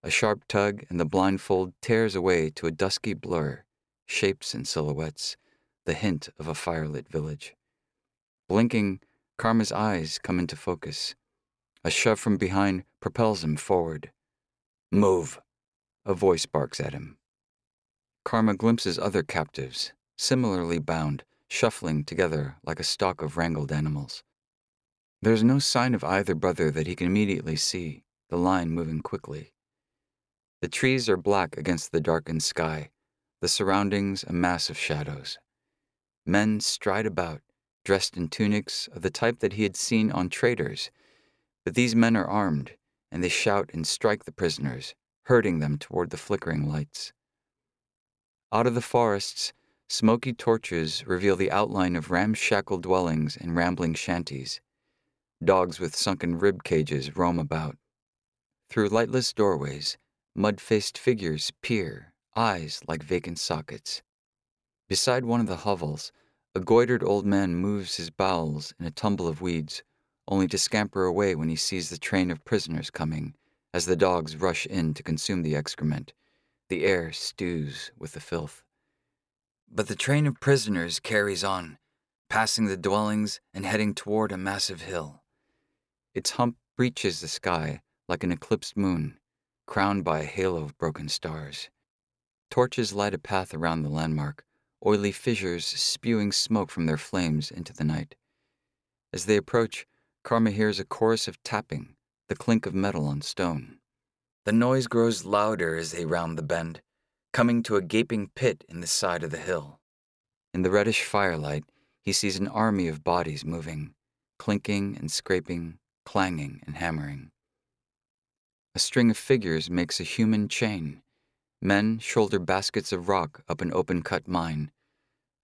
A sharp tug, and the blindfold tears away to a dusky blur, shapes and silhouettes, the hint of a firelit village. Blinking, Karma's eyes come into focus. A shove from behind propels him forward. Move, a voice barks at him. Karma glimpses other captives, similarly bound, shuffling together like a stock of wrangled animals. There's no sign of either brother that he can immediately see, the line moving quickly. The trees are black against the darkened sky, the surroundings a mass of shadows. Men stride about, dressed in tunics of the type that he had seen on traders, but these men are armed, and they shout and strike the prisoners, herding them toward the flickering lights. Out of the forests, smoky torches reveal the outline of ramshackle dwellings and rambling shanties. Dogs with sunken rib cages roam about. Through lightless doorways, mud faced figures peer, eyes like vacant sockets. Beside one of the hovels, a goitered old man moves his bowels in a tumble of weeds, only to scamper away when he sees the train of prisoners coming, as the dogs rush in to consume the excrement. The air stews with the filth. But the train of prisoners carries on, passing the dwellings and heading toward a massive hill. Its hump breaches the sky like an eclipsed moon, crowned by a halo of broken stars. Torches light a path around the landmark, oily fissures spewing smoke from their flames into the night. As they approach, Karma hears a chorus of tapping, the clink of metal on stone. The noise grows louder as they round the bend, coming to a gaping pit in the side of the hill. In the reddish firelight, he sees an army of bodies moving, clinking and scraping, clanging and hammering. A string of figures makes a human chain. Men shoulder baskets of rock up an open cut mine.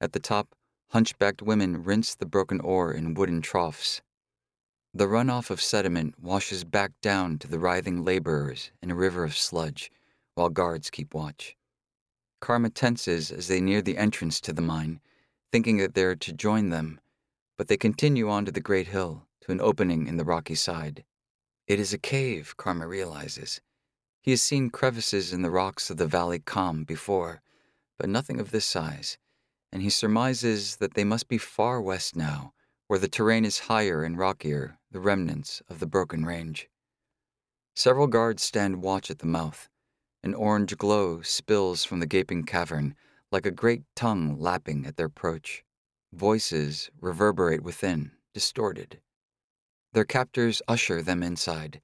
At the top, hunchbacked women rinse the broken ore in wooden troughs. The runoff of sediment washes back down to the writhing laborers in a river of sludge, while guards keep watch. Karma tenses as they near the entrance to the mine, thinking that they're to join them, but they continue on to the great hill, to an opening in the rocky side. It is a cave, Karma realizes. He has seen crevices in the rocks of the Valley Calm before, but nothing of this size, and he surmises that they must be far west now, where the terrain is higher and rockier, the remnants of the broken range. Several guards stand watch at the mouth. An orange glow spills from the gaping cavern, like a great tongue lapping at their approach. Voices reverberate within, distorted. Their captors usher them inside.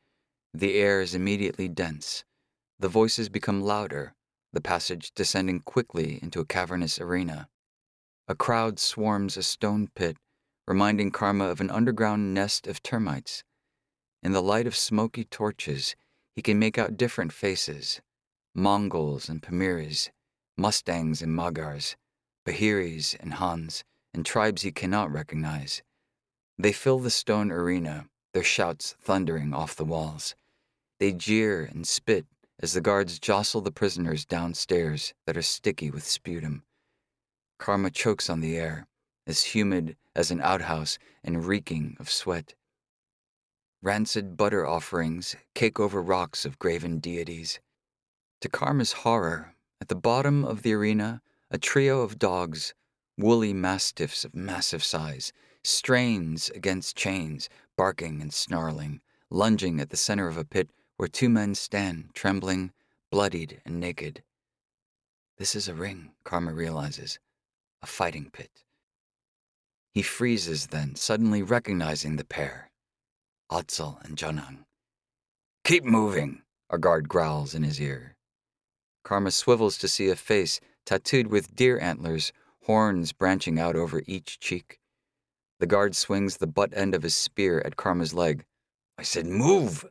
The air is immediately dense. The voices become louder, the passage descending quickly into a cavernous arena. A crowd swarms a stone pit, reminding Karma of an underground nest of termites. In the light of smoky torches, he can make out different faces Mongols and Pamirs, Mustangs and Magars, Bahiris and Hans, and tribes he cannot recognize. They fill the stone arena, their shouts thundering off the walls. They jeer and spit as the guards jostle the prisoners downstairs that are sticky with sputum. Karma chokes on the air, as humid as an outhouse and reeking of sweat. Rancid butter offerings cake over rocks of graven deities. To Karma's horror, at the bottom of the arena, a trio of dogs, woolly mastiffs of massive size, strains against chains, barking and snarling, lunging at the center of a pit where two men stand, trembling, bloodied, and naked. This is a ring, Karma realizes, a fighting pit. He freezes then, suddenly recognizing the pair Odsel and Jonang. Keep moving, a guard growls in his ear. Karma swivels to see a face tattooed with deer antlers, horns branching out over each cheek. The guard swings the butt end of his spear at Karma's leg. I said, Move!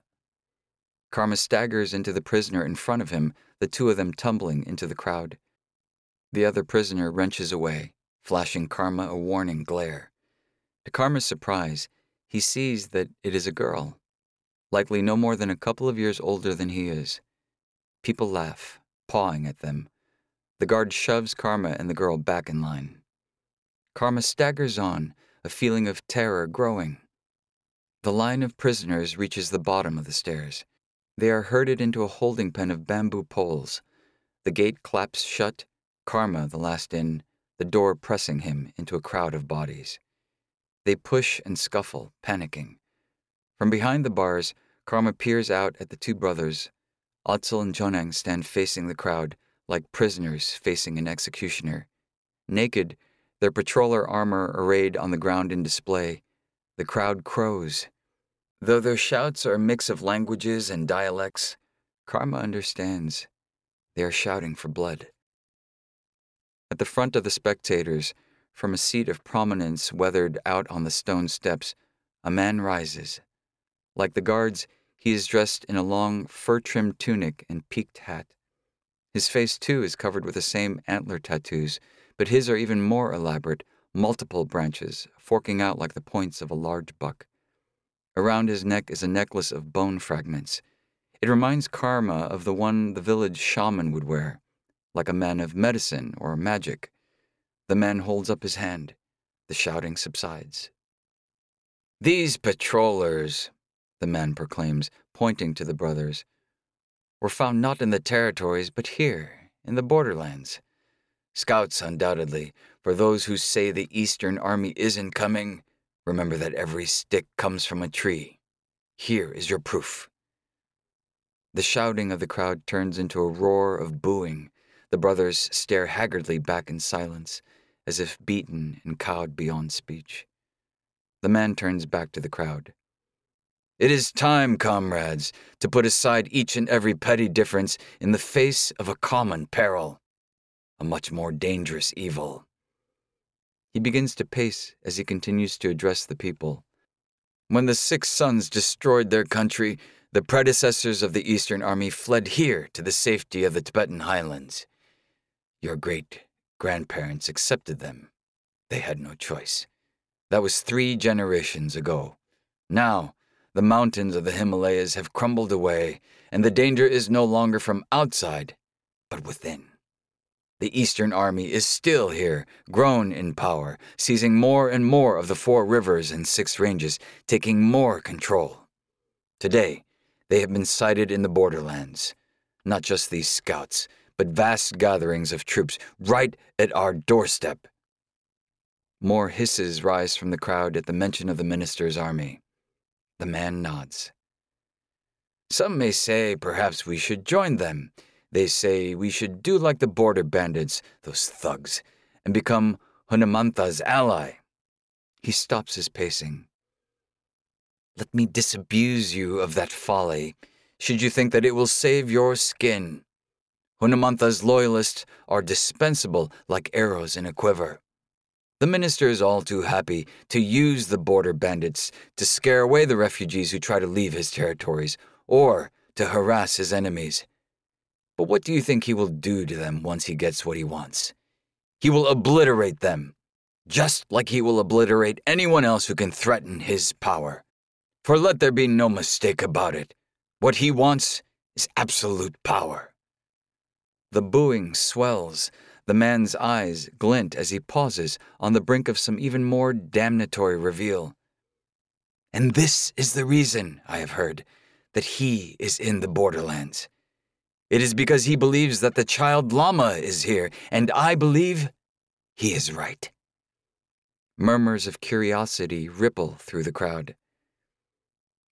Karma staggers into the prisoner in front of him, the two of them tumbling into the crowd. The other prisoner wrenches away, flashing Karma a warning glare. To Karma's surprise, he sees that it is a girl, likely no more than a couple of years older than he is. People laugh, pawing at them. The guard shoves Karma and the girl back in line. Karma staggers on, a feeling of terror growing. The line of prisoners reaches the bottom of the stairs. They are herded into a holding pen of bamboo poles. The gate claps shut, Karma the last in, the door pressing him into a crowd of bodies. They push and scuffle, panicking. From behind the bars, Karma peers out at the two brothers. Odsel and Jonang stand facing the crowd, like prisoners facing an executioner. Naked, their patroller armor arrayed on the ground in display, the crowd crows. Though their shouts are a mix of languages and dialects, Karma understands. They are shouting for blood. At the front of the spectators, from a seat of prominence weathered out on the stone steps, a man rises. Like the guards, he is dressed in a long, fur trimmed tunic and peaked hat. His face, too, is covered with the same antler tattoos, but his are even more elaborate, multiple branches, forking out like the points of a large buck. Around his neck is a necklace of bone fragments. It reminds Karma of the one the village shaman would wear like a man of medicine or magic. The man holds up his hand. The shouting subsides. These patrollers, the man proclaims, pointing to the brothers, were found not in the territories, but here, in the borderlands. Scouts, undoubtedly, for those who say the Eastern Army isn't coming, remember that every stick comes from a tree. Here is your proof. The shouting of the crowd turns into a roar of booing the brothers stare haggardly back in silence, as if beaten and cowed beyond speech. The man turns back to the crowd. It is time, comrades, to put aside each and every petty difference in the face of a common peril, a much more dangerous evil. He begins to pace as he continues to address the people. When the Six Suns destroyed their country, the predecessors of the Eastern Army fled here to the safety of the Tibetan highlands. Your great grandparents accepted them. They had no choice. That was three generations ago. Now, the mountains of the Himalayas have crumbled away, and the danger is no longer from outside, but within. The Eastern Army is still here, grown in power, seizing more and more of the four rivers and six ranges, taking more control. Today, they have been sighted in the borderlands. Not just these scouts, but vast gatherings of troops right at our doorstep. More hisses rise from the crowd at the mention of the minister's army. The man nods. Some may say perhaps we should join them. They say we should do like the border bandits, those thugs, and become Hanumantha's ally. He stops his pacing. Let me disabuse you of that folly, should you think that it will save your skin. Hanumantha's loyalists are dispensable like arrows in a quiver. The minister is all too happy to use the border bandits to scare away the refugees who try to leave his territories or to harass his enemies. But what do you think he will do to them once he gets what he wants? He will obliterate them, just like he will obliterate anyone else who can threaten his power. For let there be no mistake about it, what he wants is absolute power. The booing swells. The man's eyes glint as he pauses on the brink of some even more damnatory reveal. And this is the reason, I have heard, that he is in the borderlands. It is because he believes that the child Lama is here, and I believe he is right. Murmurs of curiosity ripple through the crowd.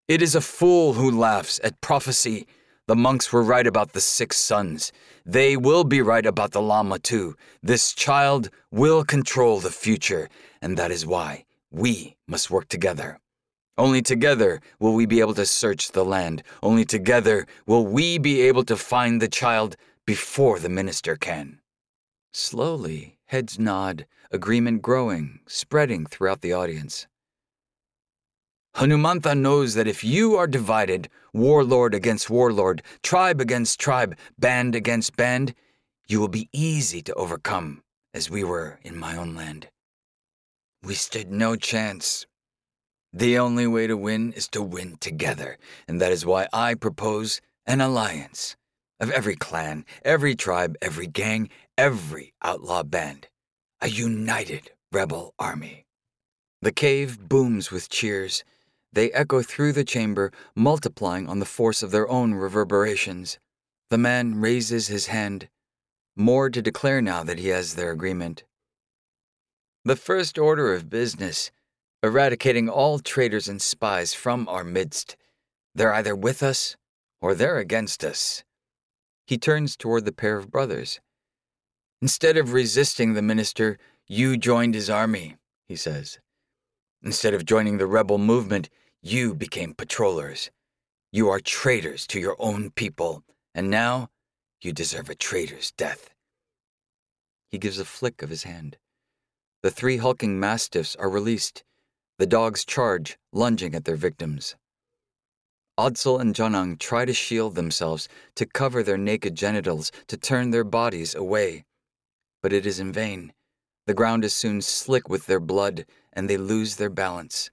It is a fool who laughs at prophecy the monks were right about the six suns. They will be right about the Lama too. This child will control the future, and that is why we must work together. Only together will we be able to search the land. Only together will we be able to find the child before the minister can. Slowly, heads nod, agreement growing, spreading throughout the audience. Hanumantha knows that if you are divided, warlord against warlord, tribe against tribe, band against band, you will be easy to overcome, as we were in my own land. We stood no chance. The only way to win is to win together, and that is why I propose an alliance of every clan, every tribe, every gang, every outlaw band. A united rebel army. The cave booms with cheers. They echo through the chamber, multiplying on the force of their own reverberations. The man raises his hand, more to declare now that he has their agreement. The first order of business, eradicating all traitors and spies from our midst. They're either with us or they're against us. He turns toward the pair of brothers. Instead of resisting the minister, you joined his army, he says. Instead of joining the rebel movement, you became patrollers. You are traitors to your own people, and now you deserve a traitor's death. He gives a flick of his hand. The three hulking mastiffs are released. The dogs charge, lunging at their victims. Odsel and Jonang try to shield themselves, to cover their naked genitals, to turn their bodies away. But it is in vain. The ground is soon slick with their blood, and they lose their balance.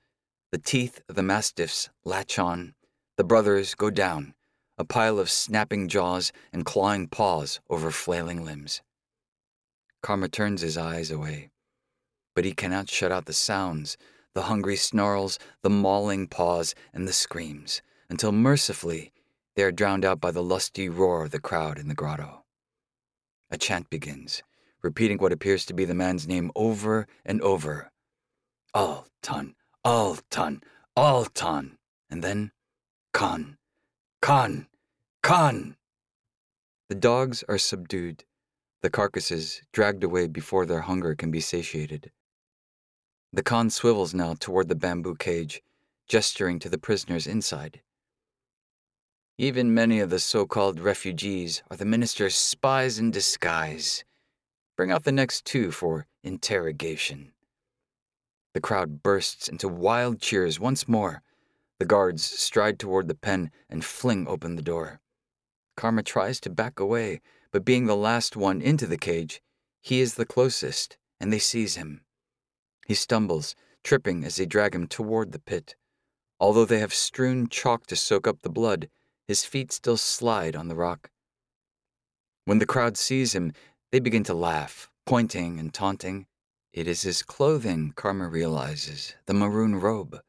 The teeth of the mastiffs latch on. The brothers go down, a pile of snapping jaws and clawing paws over flailing limbs. Karma turns his eyes away, but he cannot shut out the sounds, the hungry snarls, the mauling paws, and the screams, until mercifully they are drowned out by the lusty roar of the crowd in the grotto. A chant begins, repeating what appears to be the man's name over and over. Altan, Altan, Altan, and then Khan, Khan, Khan. The dogs are subdued, the carcasses dragged away before their hunger can be satiated. The Khan swivels now toward the bamboo cage, gesturing to the prisoners inside. Even many of the so called refugees are the minister's spies in disguise. Bring out the next two for interrogation. The crowd bursts into wild cheers once more. The guards stride toward the pen and fling open the door. Karma tries to back away, but being the last one into the cage, he is the closest, and they seize him. He stumbles, tripping as they drag him toward the pit. Although they have strewn chalk to soak up the blood, his feet still slide on the rock. When the crowd sees him, they begin to laugh, pointing and taunting. It is his clothing, Karma realizes, the maroon robe.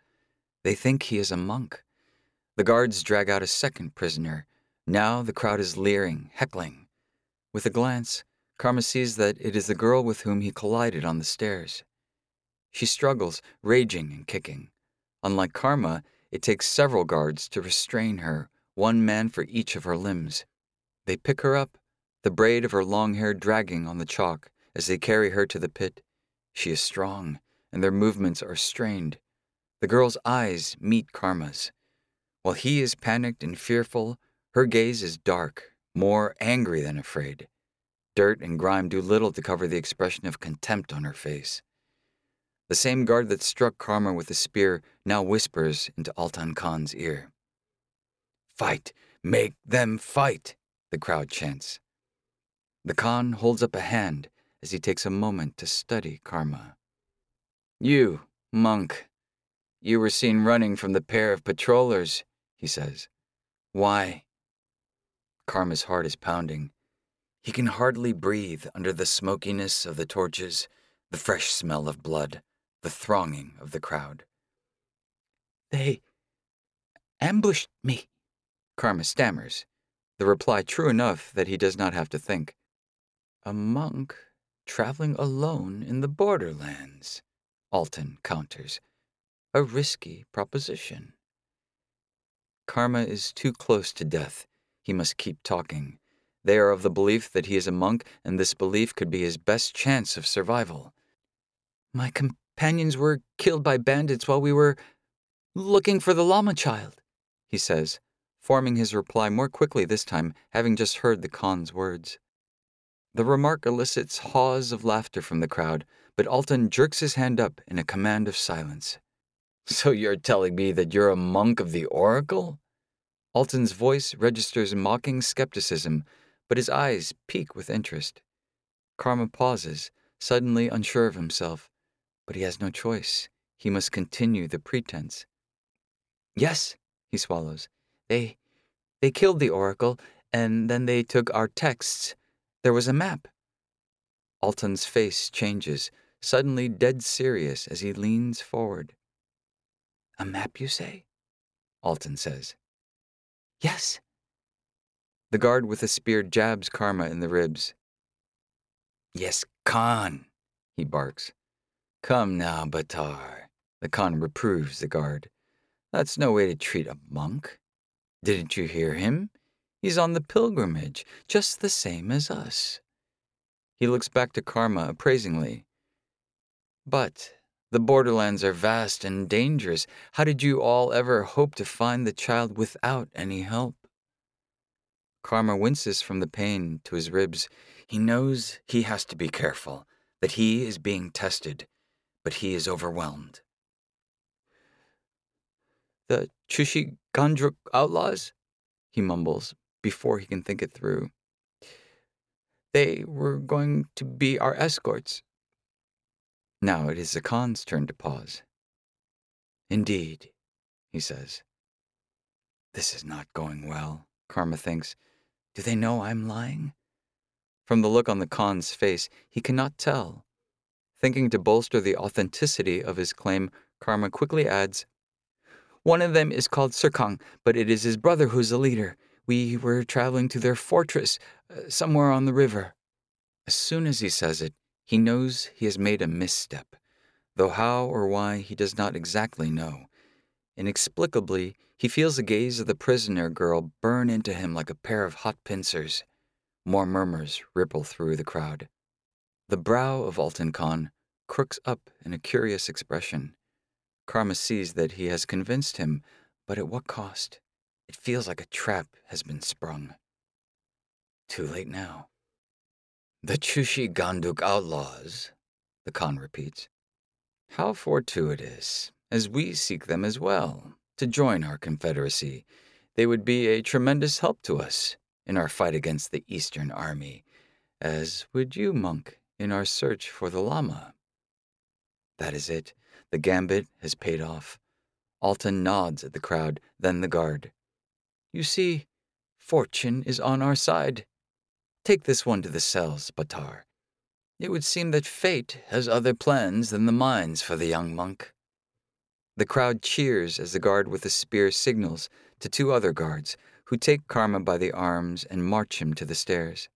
They think he is a monk. The guards drag out a second prisoner. Now the crowd is leering, heckling. With a glance, Karma sees that it is the girl with whom he collided on the stairs. She struggles, raging and kicking. Unlike Karma, it takes several guards to restrain her, one man for each of her limbs. They pick her up, the braid of her long hair dragging on the chalk as they carry her to the pit. She is strong, and their movements are strained. The girl's eyes meet Karma's. While he is panicked and fearful, her gaze is dark, more angry than afraid. Dirt and grime do little to cover the expression of contempt on her face. The same guard that struck Karma with the spear now whispers into Altan Khan's ear. Fight! Make them fight! The crowd chants. The Khan holds up a hand as he takes a moment to study Karma. You, monk, you were seen running from the pair of patrollers, he says. Why? Karma's heart is pounding. He can hardly breathe under the smokiness of the torches, the fresh smell of blood, the thronging of the crowd. They ambushed me, Karma stammers, the reply true enough that he does not have to think. A monk traveling alone in the borderlands, Altan counters. A risky proposition. Karma is too close to death he must keep talking. They are of the belief that he is a monk, and this belief could be his best chance of survival. My companions were killed by bandits while we were looking for the Lama child, he says, forming his reply more quickly this time, having just heard the Khan's words. The remark elicits haws of laughter from the crowd, but Altan jerks his hand up in a command of silence. So you're telling me that you're a monk of the Oracle? Altan's voice registers mocking skepticism, but his eyes peak with interest. Karma pauses, suddenly unsure of himself, but he has no choice. He must continue the pretense. Yes, he swallows. They they killed the oracle, and then they took our texts. There was a map. Altan's face changes, suddenly dead serious as he leans forward. A map, you say? Altan says. Yes. The guard with the spear jabs Karma in the ribs. Yes, Khan, he barks. Come now, Batar. The Khan reproves the guard. That's no way to treat a monk. Didn't you hear him? He's on the pilgrimage, just the same as us. He looks back to Karma appraisingly. But the borderlands are vast and dangerous. How did you all ever hope to find the child without any help? Karma winces from the pain to his ribs. He knows he has to be careful, that he is being tested, but he is overwhelmed. The Chushi Gangdruk outlaws? He mumbles before he can think it through. They were going to be our escorts. Now it is the Khan's turn to pause. Indeed, he says. This is not going well, Karma thinks. Do they know I'm lying? From the look on the Khan's face, he cannot tell. Thinking to bolster the authenticity of his claim, Karma quickly adds, One of them is called Sirkang, but it is his brother who's the leader. We were traveling to their fortress, uh, somewhere on the river. As soon as he says it, he knows he has made a misstep, though how or why he does not exactly know. Inexplicably, he feels the gaze of the prisoner girl burn into him like a pair of hot pincers. More murmurs ripple through the crowd. The brow of Altan Khan crooks up in a curious expression. Karma sees that he has convinced him, but at what cost? It feels like a trap has been sprung. Too late now. The Chushi Gangdruk outlaws, the Khan repeats. How fortuitous, as we seek them as well, to join our confederacy. They would be a tremendous help to us in our fight against the Eastern Army, as would you, monk, in our search for the Lama. That is it. The gambit has paid off. Altan nods at the crowd, then the guard. You see, fortune is on our side. Take this one to the cells, Batar. It would seem that fate has other plans than the mines for the young monk. The crowd cheers as the guard with the spear signals to two other guards, who take Karma by the arms and march him to the stairs.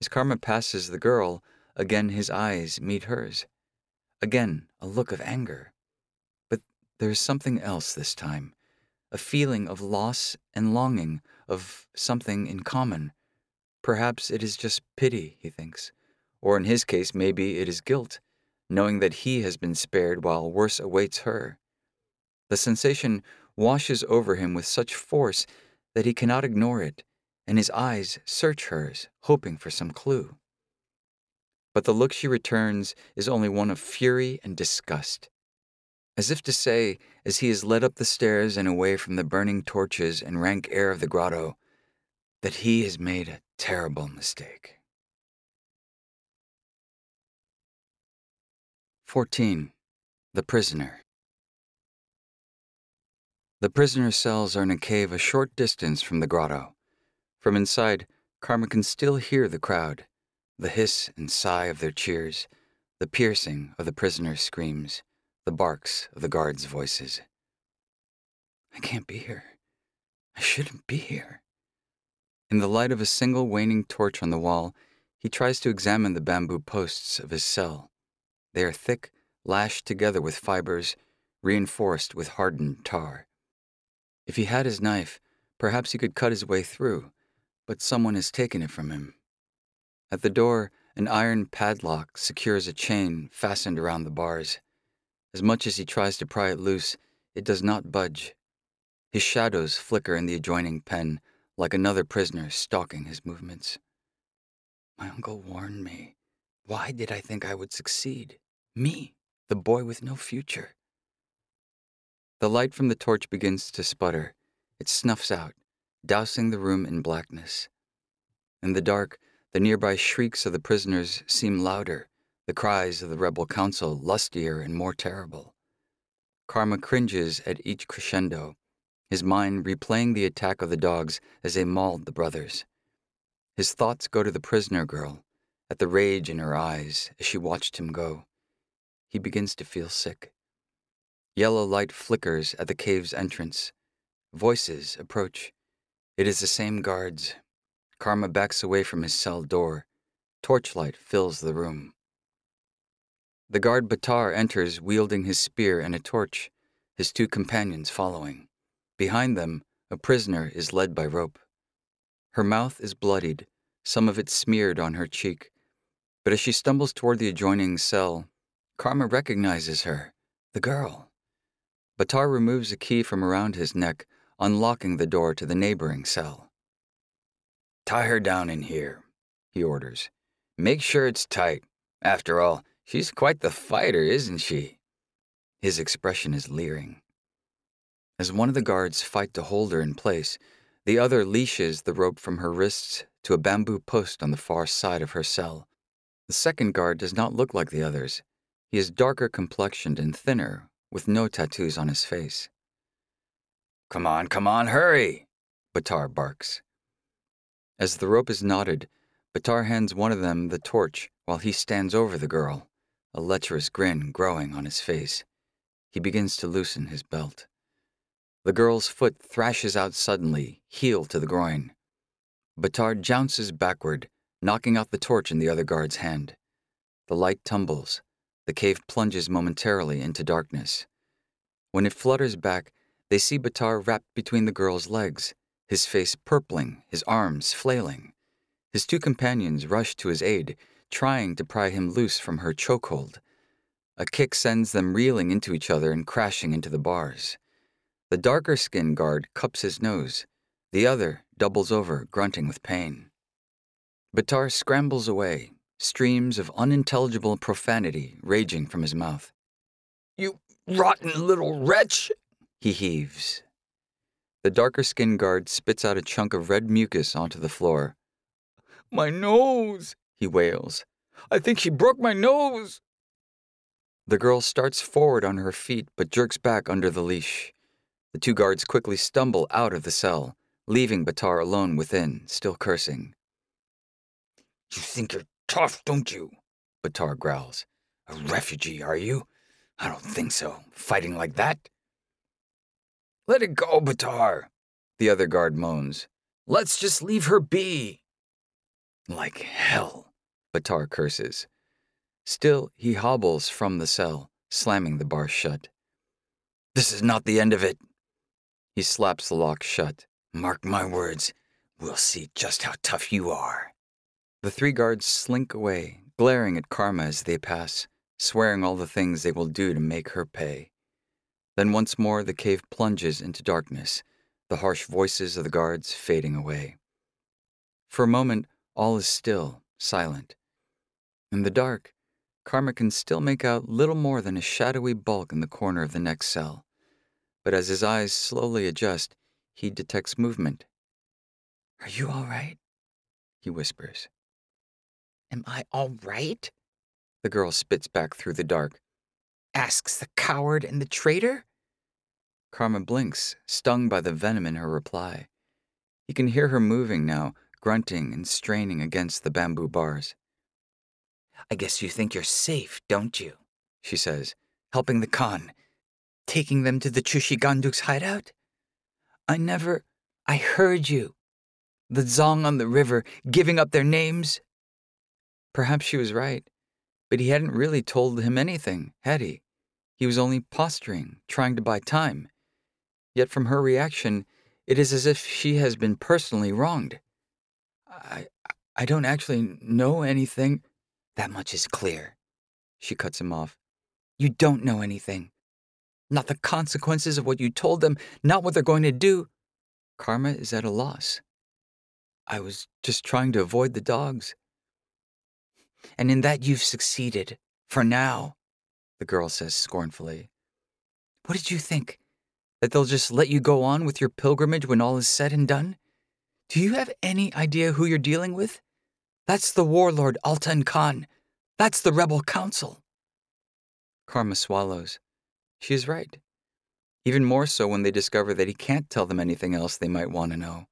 As Karma passes the girl, again his eyes meet hers. Again, a look of anger. But there is something else this time a feeling of loss and longing, of something in common. Perhaps it is just pity, he thinks. Or in his case, maybe it is guilt, knowing that he has been spared while worse awaits her. The sensation washes over him with such force that he cannot ignore it, and his eyes search hers, hoping for some clue. But the look she returns is only one of fury and disgust as if to say, as he is led up the stairs and away from the burning torches and rank air of the grotto, that he has made a terrible mistake. 14. The Prisoner. The prisoner's cells are in a cave a short distance from the grotto. From inside, Karma can still hear the crowd, the hiss and sigh of their cheers, the piercing of the prisoner's screams the barks of the guards' voices. I can't be here. I shouldn't be here. In the light of a single waning torch on the wall, he tries to examine the bamboo posts of his cell. They are thick, lashed together with fibers, reinforced with hardened tar. If he had his knife, perhaps he could cut his way through, but someone has taken it from him. At the door, an iron padlock secures a chain fastened around the bars. As much as he tries to pry it loose, it does not budge. His shadows flicker in the adjoining pen, like another prisoner stalking his movements. My uncle warned me. Why did I think I would succeed? Me, the boy with no future. The light from the torch begins to sputter. It snuffs out, dousing the room in blackness. In the dark, the nearby shrieks of the prisoners seem louder, the cries of the rebel council lustier and more terrible. Karma cringes at each crescendo, his mind replaying the attack of the dogs as they mauled the brothers. His thoughts go to the prisoner girl, at the rage in her eyes as she watched him go. He begins to feel sick. Yellow light flickers at the cave's entrance. Voices approach. It is the same guards. Karma backs away from his cell door. Torchlight fills the room. The guard Batar enters wielding his spear and a torch, his two companions following. Behind them, a prisoner is led by rope. Her mouth is bloodied, some of it smeared on her cheek. But as she stumbles toward the adjoining cell, Karma recognizes her, the girl. Batar removes a key from around his neck, unlocking the door to the neighboring cell. Tie her down in here, he orders. Make sure it's tight. After all, she's quite the fighter, isn't she? His expression is leering. As one of the guards fight to hold her in place, the other leashes the rope from her wrists to a bamboo post on the far side of her cell. The second guard does not look like the others. He is darker complexioned and thinner, with no tattoos on his face. Come on, come on, hurry! Batar barks. As the rope is knotted, Batar hands one of them the torch while he stands over the girl, a lecherous grin growing on his face. He begins to loosen his belt. The girl's foot thrashes out suddenly, heel to the groin. Batar jounces backward, knocking out the torch in the other guard's hand. The light tumbles. The cave plunges momentarily into darkness. When it flutters back, they see Batar wrapped between the girl's legs, his face purpling, his arms flailing. His two companions rush to his aid, trying to pry him loose from her chokehold. A kick sends them reeling into each other and crashing into the bars. The darker skinned guard cups his nose. The other doubles over, grunting with pain. Batar scrambles away, streams of unintelligible profanity raging from his mouth. You rotten little wretch! He heaves. The darker skinned guard spits out a chunk of red mucus onto the floor. My nose, he wails. I think she broke my nose. The girl starts forward on her feet but jerks back under the leash. The two guards quickly stumble out of the cell, leaving Batar alone within, still cursing. You think you're tough, don't you? Batar growls. A refugee, are you? I don't think so. Fighting like that? Let it go, Batar, the other guard moans. Let's just leave her be. Like hell, Batar curses. Still, he hobbles from the cell, slamming the bar shut. This is not the end of it. He slaps the lock shut. Mark my words, we'll see just how tough you are. The three guards slink away, glaring at Karma as they pass, swearing all the things they will do to make her pay. Then once more the cave plunges into darkness, the harsh voices of the guards fading away. For a moment, all is still, silent. In the dark, Karma can still make out little more than a shadowy bulk in the corner of the next cell. But as his eyes slowly adjust, he detects movement. Are you all right? He whispers. Am I all right? The girl spits back through the dark. Asks the coward and the traitor? Karma blinks, stung by the venom in her reply. He can hear her moving now, grunting and straining against the bamboo bars. I guess you think you're safe, don't you? She says, helping the Khan, taking them to the Chushi Gangdruk's hideout? I never. I heard you. The Dzong on the river giving up their names, Perhaps she was right, but he hadn't really told him anything, had he? He was only posturing, trying to buy time. Yet from her reaction, it is as if she has been personally wronged. I, I don't actually know anything. That much is clear. She cuts him off. You don't know anything. Not the consequences of what you told them, not what they're going to do. Karma is at a loss. I was just trying to avoid the dogs and in that you've succeeded. For now, the girl says scornfully. What did you think? That they'll just let you go on with your pilgrimage when all is said and done? Do you have any idea who you're dealing with? That's the warlord Altan Khan. That's the rebel council. Karma swallows. She is right. Even more so when they discover that he can't tell them anything else they might want to know.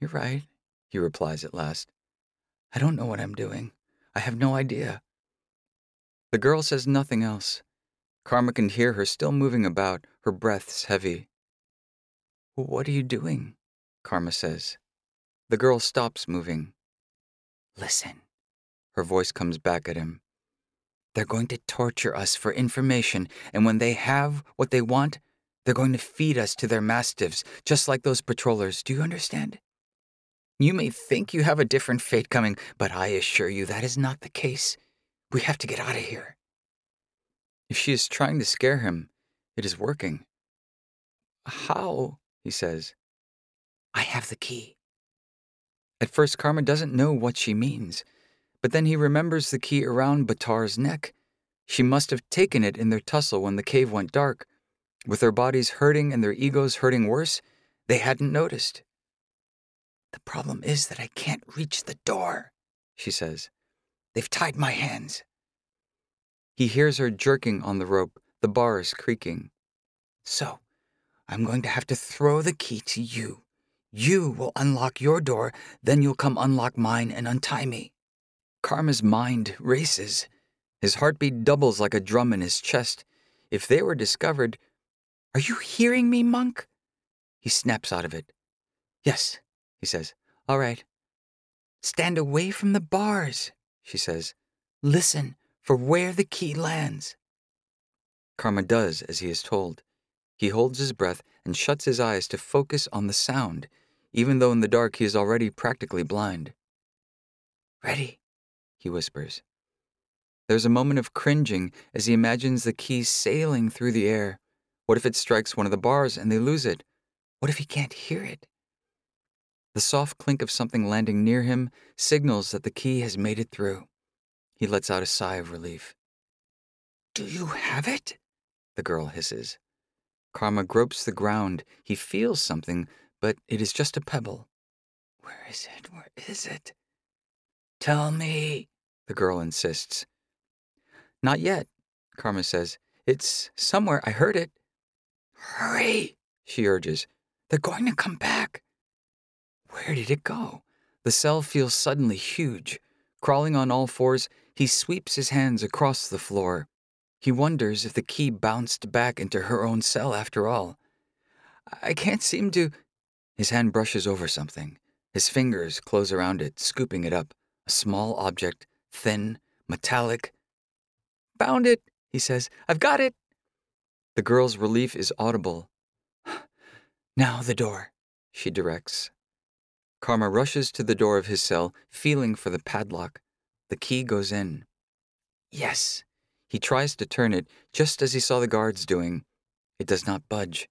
You're right, he replies at last. I don't know what I'm doing. I have no idea. The girl says nothing else. Karma can hear her still moving about, her breaths heavy. What are you doing? Karma says. The girl stops moving. Listen. Her voice comes back at him. They're going to torture us for information, and when they have what they want, they're going to feed us to their mastiffs, just like those patrollers. Do you understand? You may think you have a different fate coming, but I assure you that is not the case. We have to get out of here. If she is trying to scare him, it is working. How? he says. I have the key. At first, Karma doesn't know what she means, but then he remembers the key around Batar's neck. She must have taken it in their tussle when the cave went dark. With their bodies hurting and their egos hurting worse, they hadn't noticed. The problem is that I can't reach the door, she says. They've tied my hands. He hears her jerking on the rope, the bars creaking. So, I'm going to have to throw the key to you. You will unlock your door, then you'll come unlock mine and untie me. Karma's mind races. His heartbeat doubles like a drum in his chest. If they were discovered, Are you hearing me, monk? He snaps out of it. Yes, he says. All right. Stand away from the bars, she says. Listen for where the key lands. Karma does as he is told. He holds his breath and shuts his eyes to focus on the sound, even though in the dark he is already practically blind. Ready, he whispers. There's a moment of cringing as he imagines the key sailing through the air. What if it strikes one of the bars and they lose it? What if he can't hear it? The soft clink of something landing near him signals that the key has made it through. He lets out a sigh of relief. Do you have it? The girl hisses. Karma gropes the ground. He feels something, but it is just a pebble. Where is it? Where is it? Tell me, the girl insists. Not yet, Karma says. It's somewhere. I heard it. Hurry, she urges. They're going to come back. Where did it go? The cell feels suddenly huge. Crawling on all fours, he sweeps his hands across the floor. He wonders if the key bounced back into her own cell after all. I can't seem to. His hand brushes over something. His fingers close around it, scooping it up. A small object, thin, metallic. Found it, he says. I've got it. The girl's relief is audible. Now the door, she directs. Karma rushes to the door of his cell, feeling for the padlock. The key goes in. Yes. He tries to turn it, just as he saw the guards doing. It does not budge.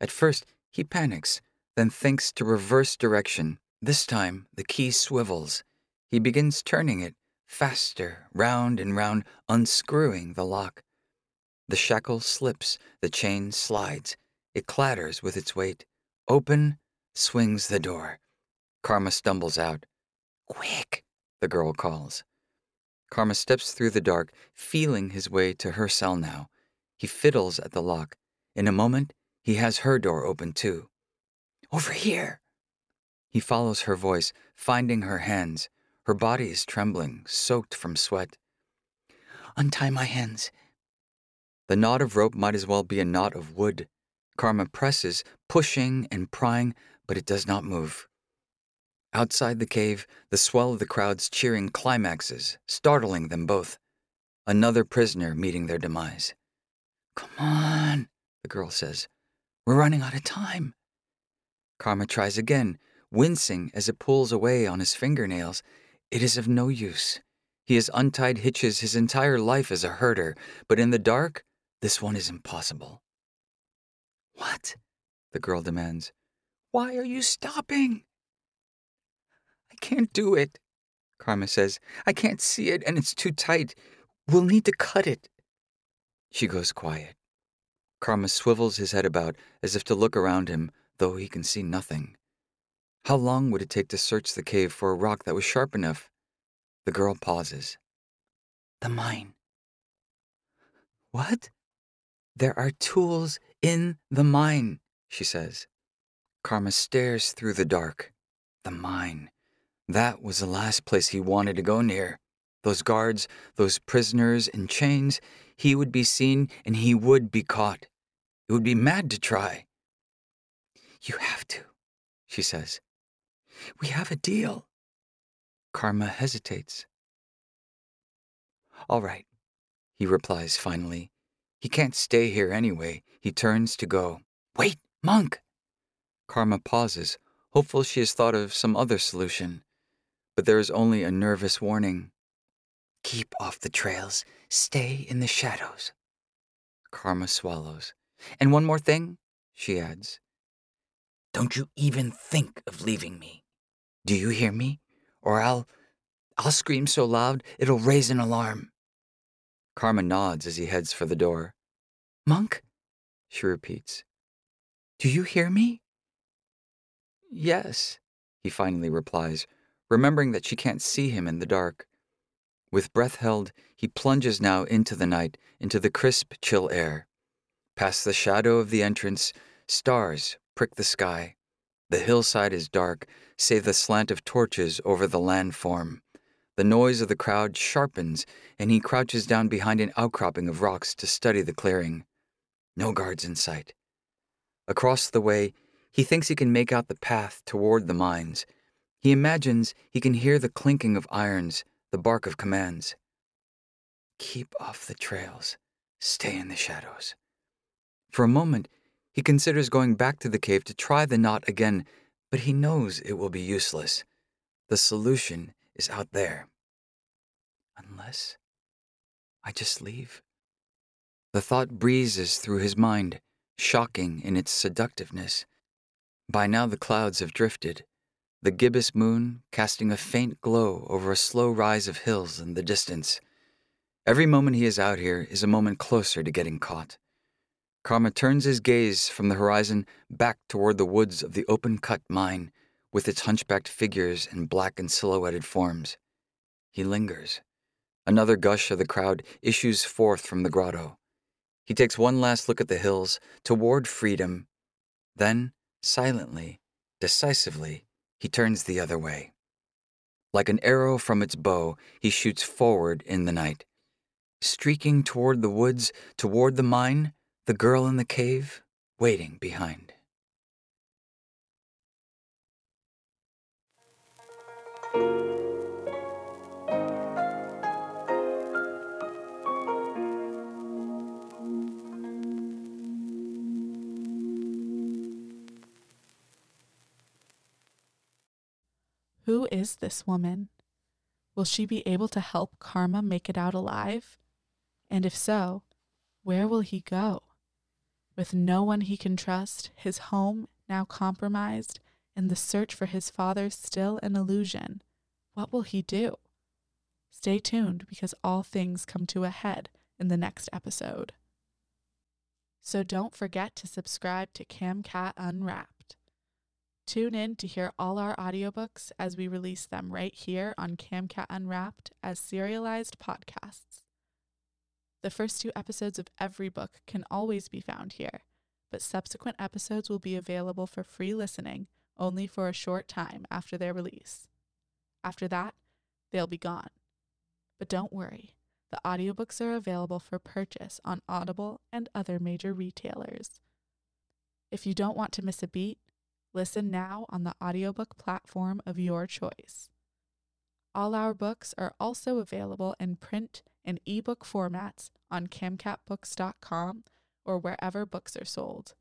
At first, he panics, then thinks to reverse direction. This time, the key swivels. He begins turning it, faster, round and round, unscrewing the lock. The shackle slips, the chain slides. It clatters with its weight. Open, swings the door. Karma stumbles out. Quick, the girl calls. Karma steps through the dark, feeling his way to her cell now. He fiddles at the lock. In a moment, he has her door open too. Over here! He follows her voice, finding her hands. Her body is trembling, soaked from sweat. Untie my hands. The knot of rope might as well be a knot of wood. Karma presses, pushing and prying, but it does not move. Outside the cave, the swell of the crowds cheering climaxes, startling them both. Another prisoner meeting their demise. Come on, the girl says. We're running out of time. Karma tries again, wincing as it pulls away on his fingernails. It is of no use. He has untied hitches his entire life as a herder, but in the dark, this one is impossible. What? the girl demands. Why are you stopping? I can't do it, Karma says. I can't see it, and it's too tight. We'll need to cut it. She goes quiet. Karma swivels his head about as if to look around him, though he can see nothing. How long would it take to search the cave for a rock that was sharp enough? The girl pauses. The mine. What? There are tools in the mine, she says. Karma stares through the dark. The mine. That was the last place he wanted to go near. Those guards, those prisoners in chains, he would be seen and he would be caught. It would be mad to try. You have to, she says. We have a deal. Karma hesitates. All right, he replies finally. He can't stay here anyway. He turns to go. Wait, monk! Karma pauses, hopeful she has thought of some other solution. But there is only a nervous warning. Keep off the trails, stay in the shadows. Karma swallows. And one more thing, she adds. Don't you even think of leaving me. Do you hear me? Or I'll. I'll scream so loud it'll raise an alarm. Karma nods as he heads for the door. Monk? She repeats. Do you hear me? Yes, he finally replies, remembering that she can't see him in the dark. With breath held, he plunges now into the night, into the crisp, chill air. Past the shadow of the entrance, stars prick the sky. The hillside is dark, save the slant of torches over the landform. The noise of the crowd sharpens, and he crouches down behind an outcropping of rocks to study the clearing. No guards in sight. Across the way, he thinks he can make out the path toward the mines. He imagines he can hear the clinking of irons, the bark of commands. Keep off the trails. Stay in the shadows. For a moment, he considers going back to the cave to try the knot again, but he knows it will be useless. The solution is out there. Unless I just leave. The thought breezes through his mind, shocking in its seductiveness. By now the clouds have drifted, the gibbous moon casting a faint glow over a slow rise of hills in the distance. Every moment he is out here is a moment closer to getting caught. Karma turns his gaze from the horizon back toward the woods of the open cut mine, with its hunchbacked figures and blackened silhouetted forms. He lingers. Another gush of the crowd issues forth from the grotto. He takes one last look at the hills, toward freedom. Then, silently, decisively, he turns the other way. Like an arrow from its bow, he shoots forward in the night. Streaking toward the woods, toward the mine, the girl in the cave, waiting behind. Who is this woman? Will she be able to help Karma make it out alive? And if so, where will he go? With no one he can trust, his home now compromised, and the search for his father still an illusion, what will he do? Stay tuned because all things come to a head in the next episode. So don't forget to subscribe to CamCat Unwrapped. Tune in to hear all our audiobooks as we release them right here on CamCat Unwrapped as serialized podcasts. The first two episodes of every book can always be found here, but subsequent episodes will be available for free listening only for a short time after their release. After that, they'll be gone. But don't worry, the audiobooks are available for purchase on Audible and other major retailers. If you don't want to miss a beat, Listen now on the audiobook platform of your choice. All our books are also available in print and ebook formats on camcatbooks.com or wherever books are sold.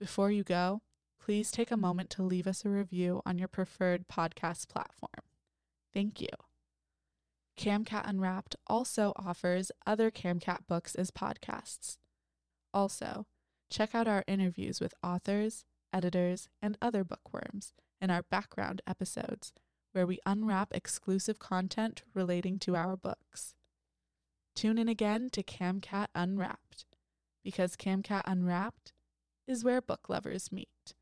Before you go, please take a moment to leave us a review on your preferred podcast platform. Thank you. CamCat Unwrapped also offers other CamCat books as podcasts. Also, check out our interviews with authors, editors, and other bookworms in our background episodes, where we unwrap exclusive content relating to our books. Tune in again to CamCat Unwrapped, because CamCat Unwrapped is where book lovers meet.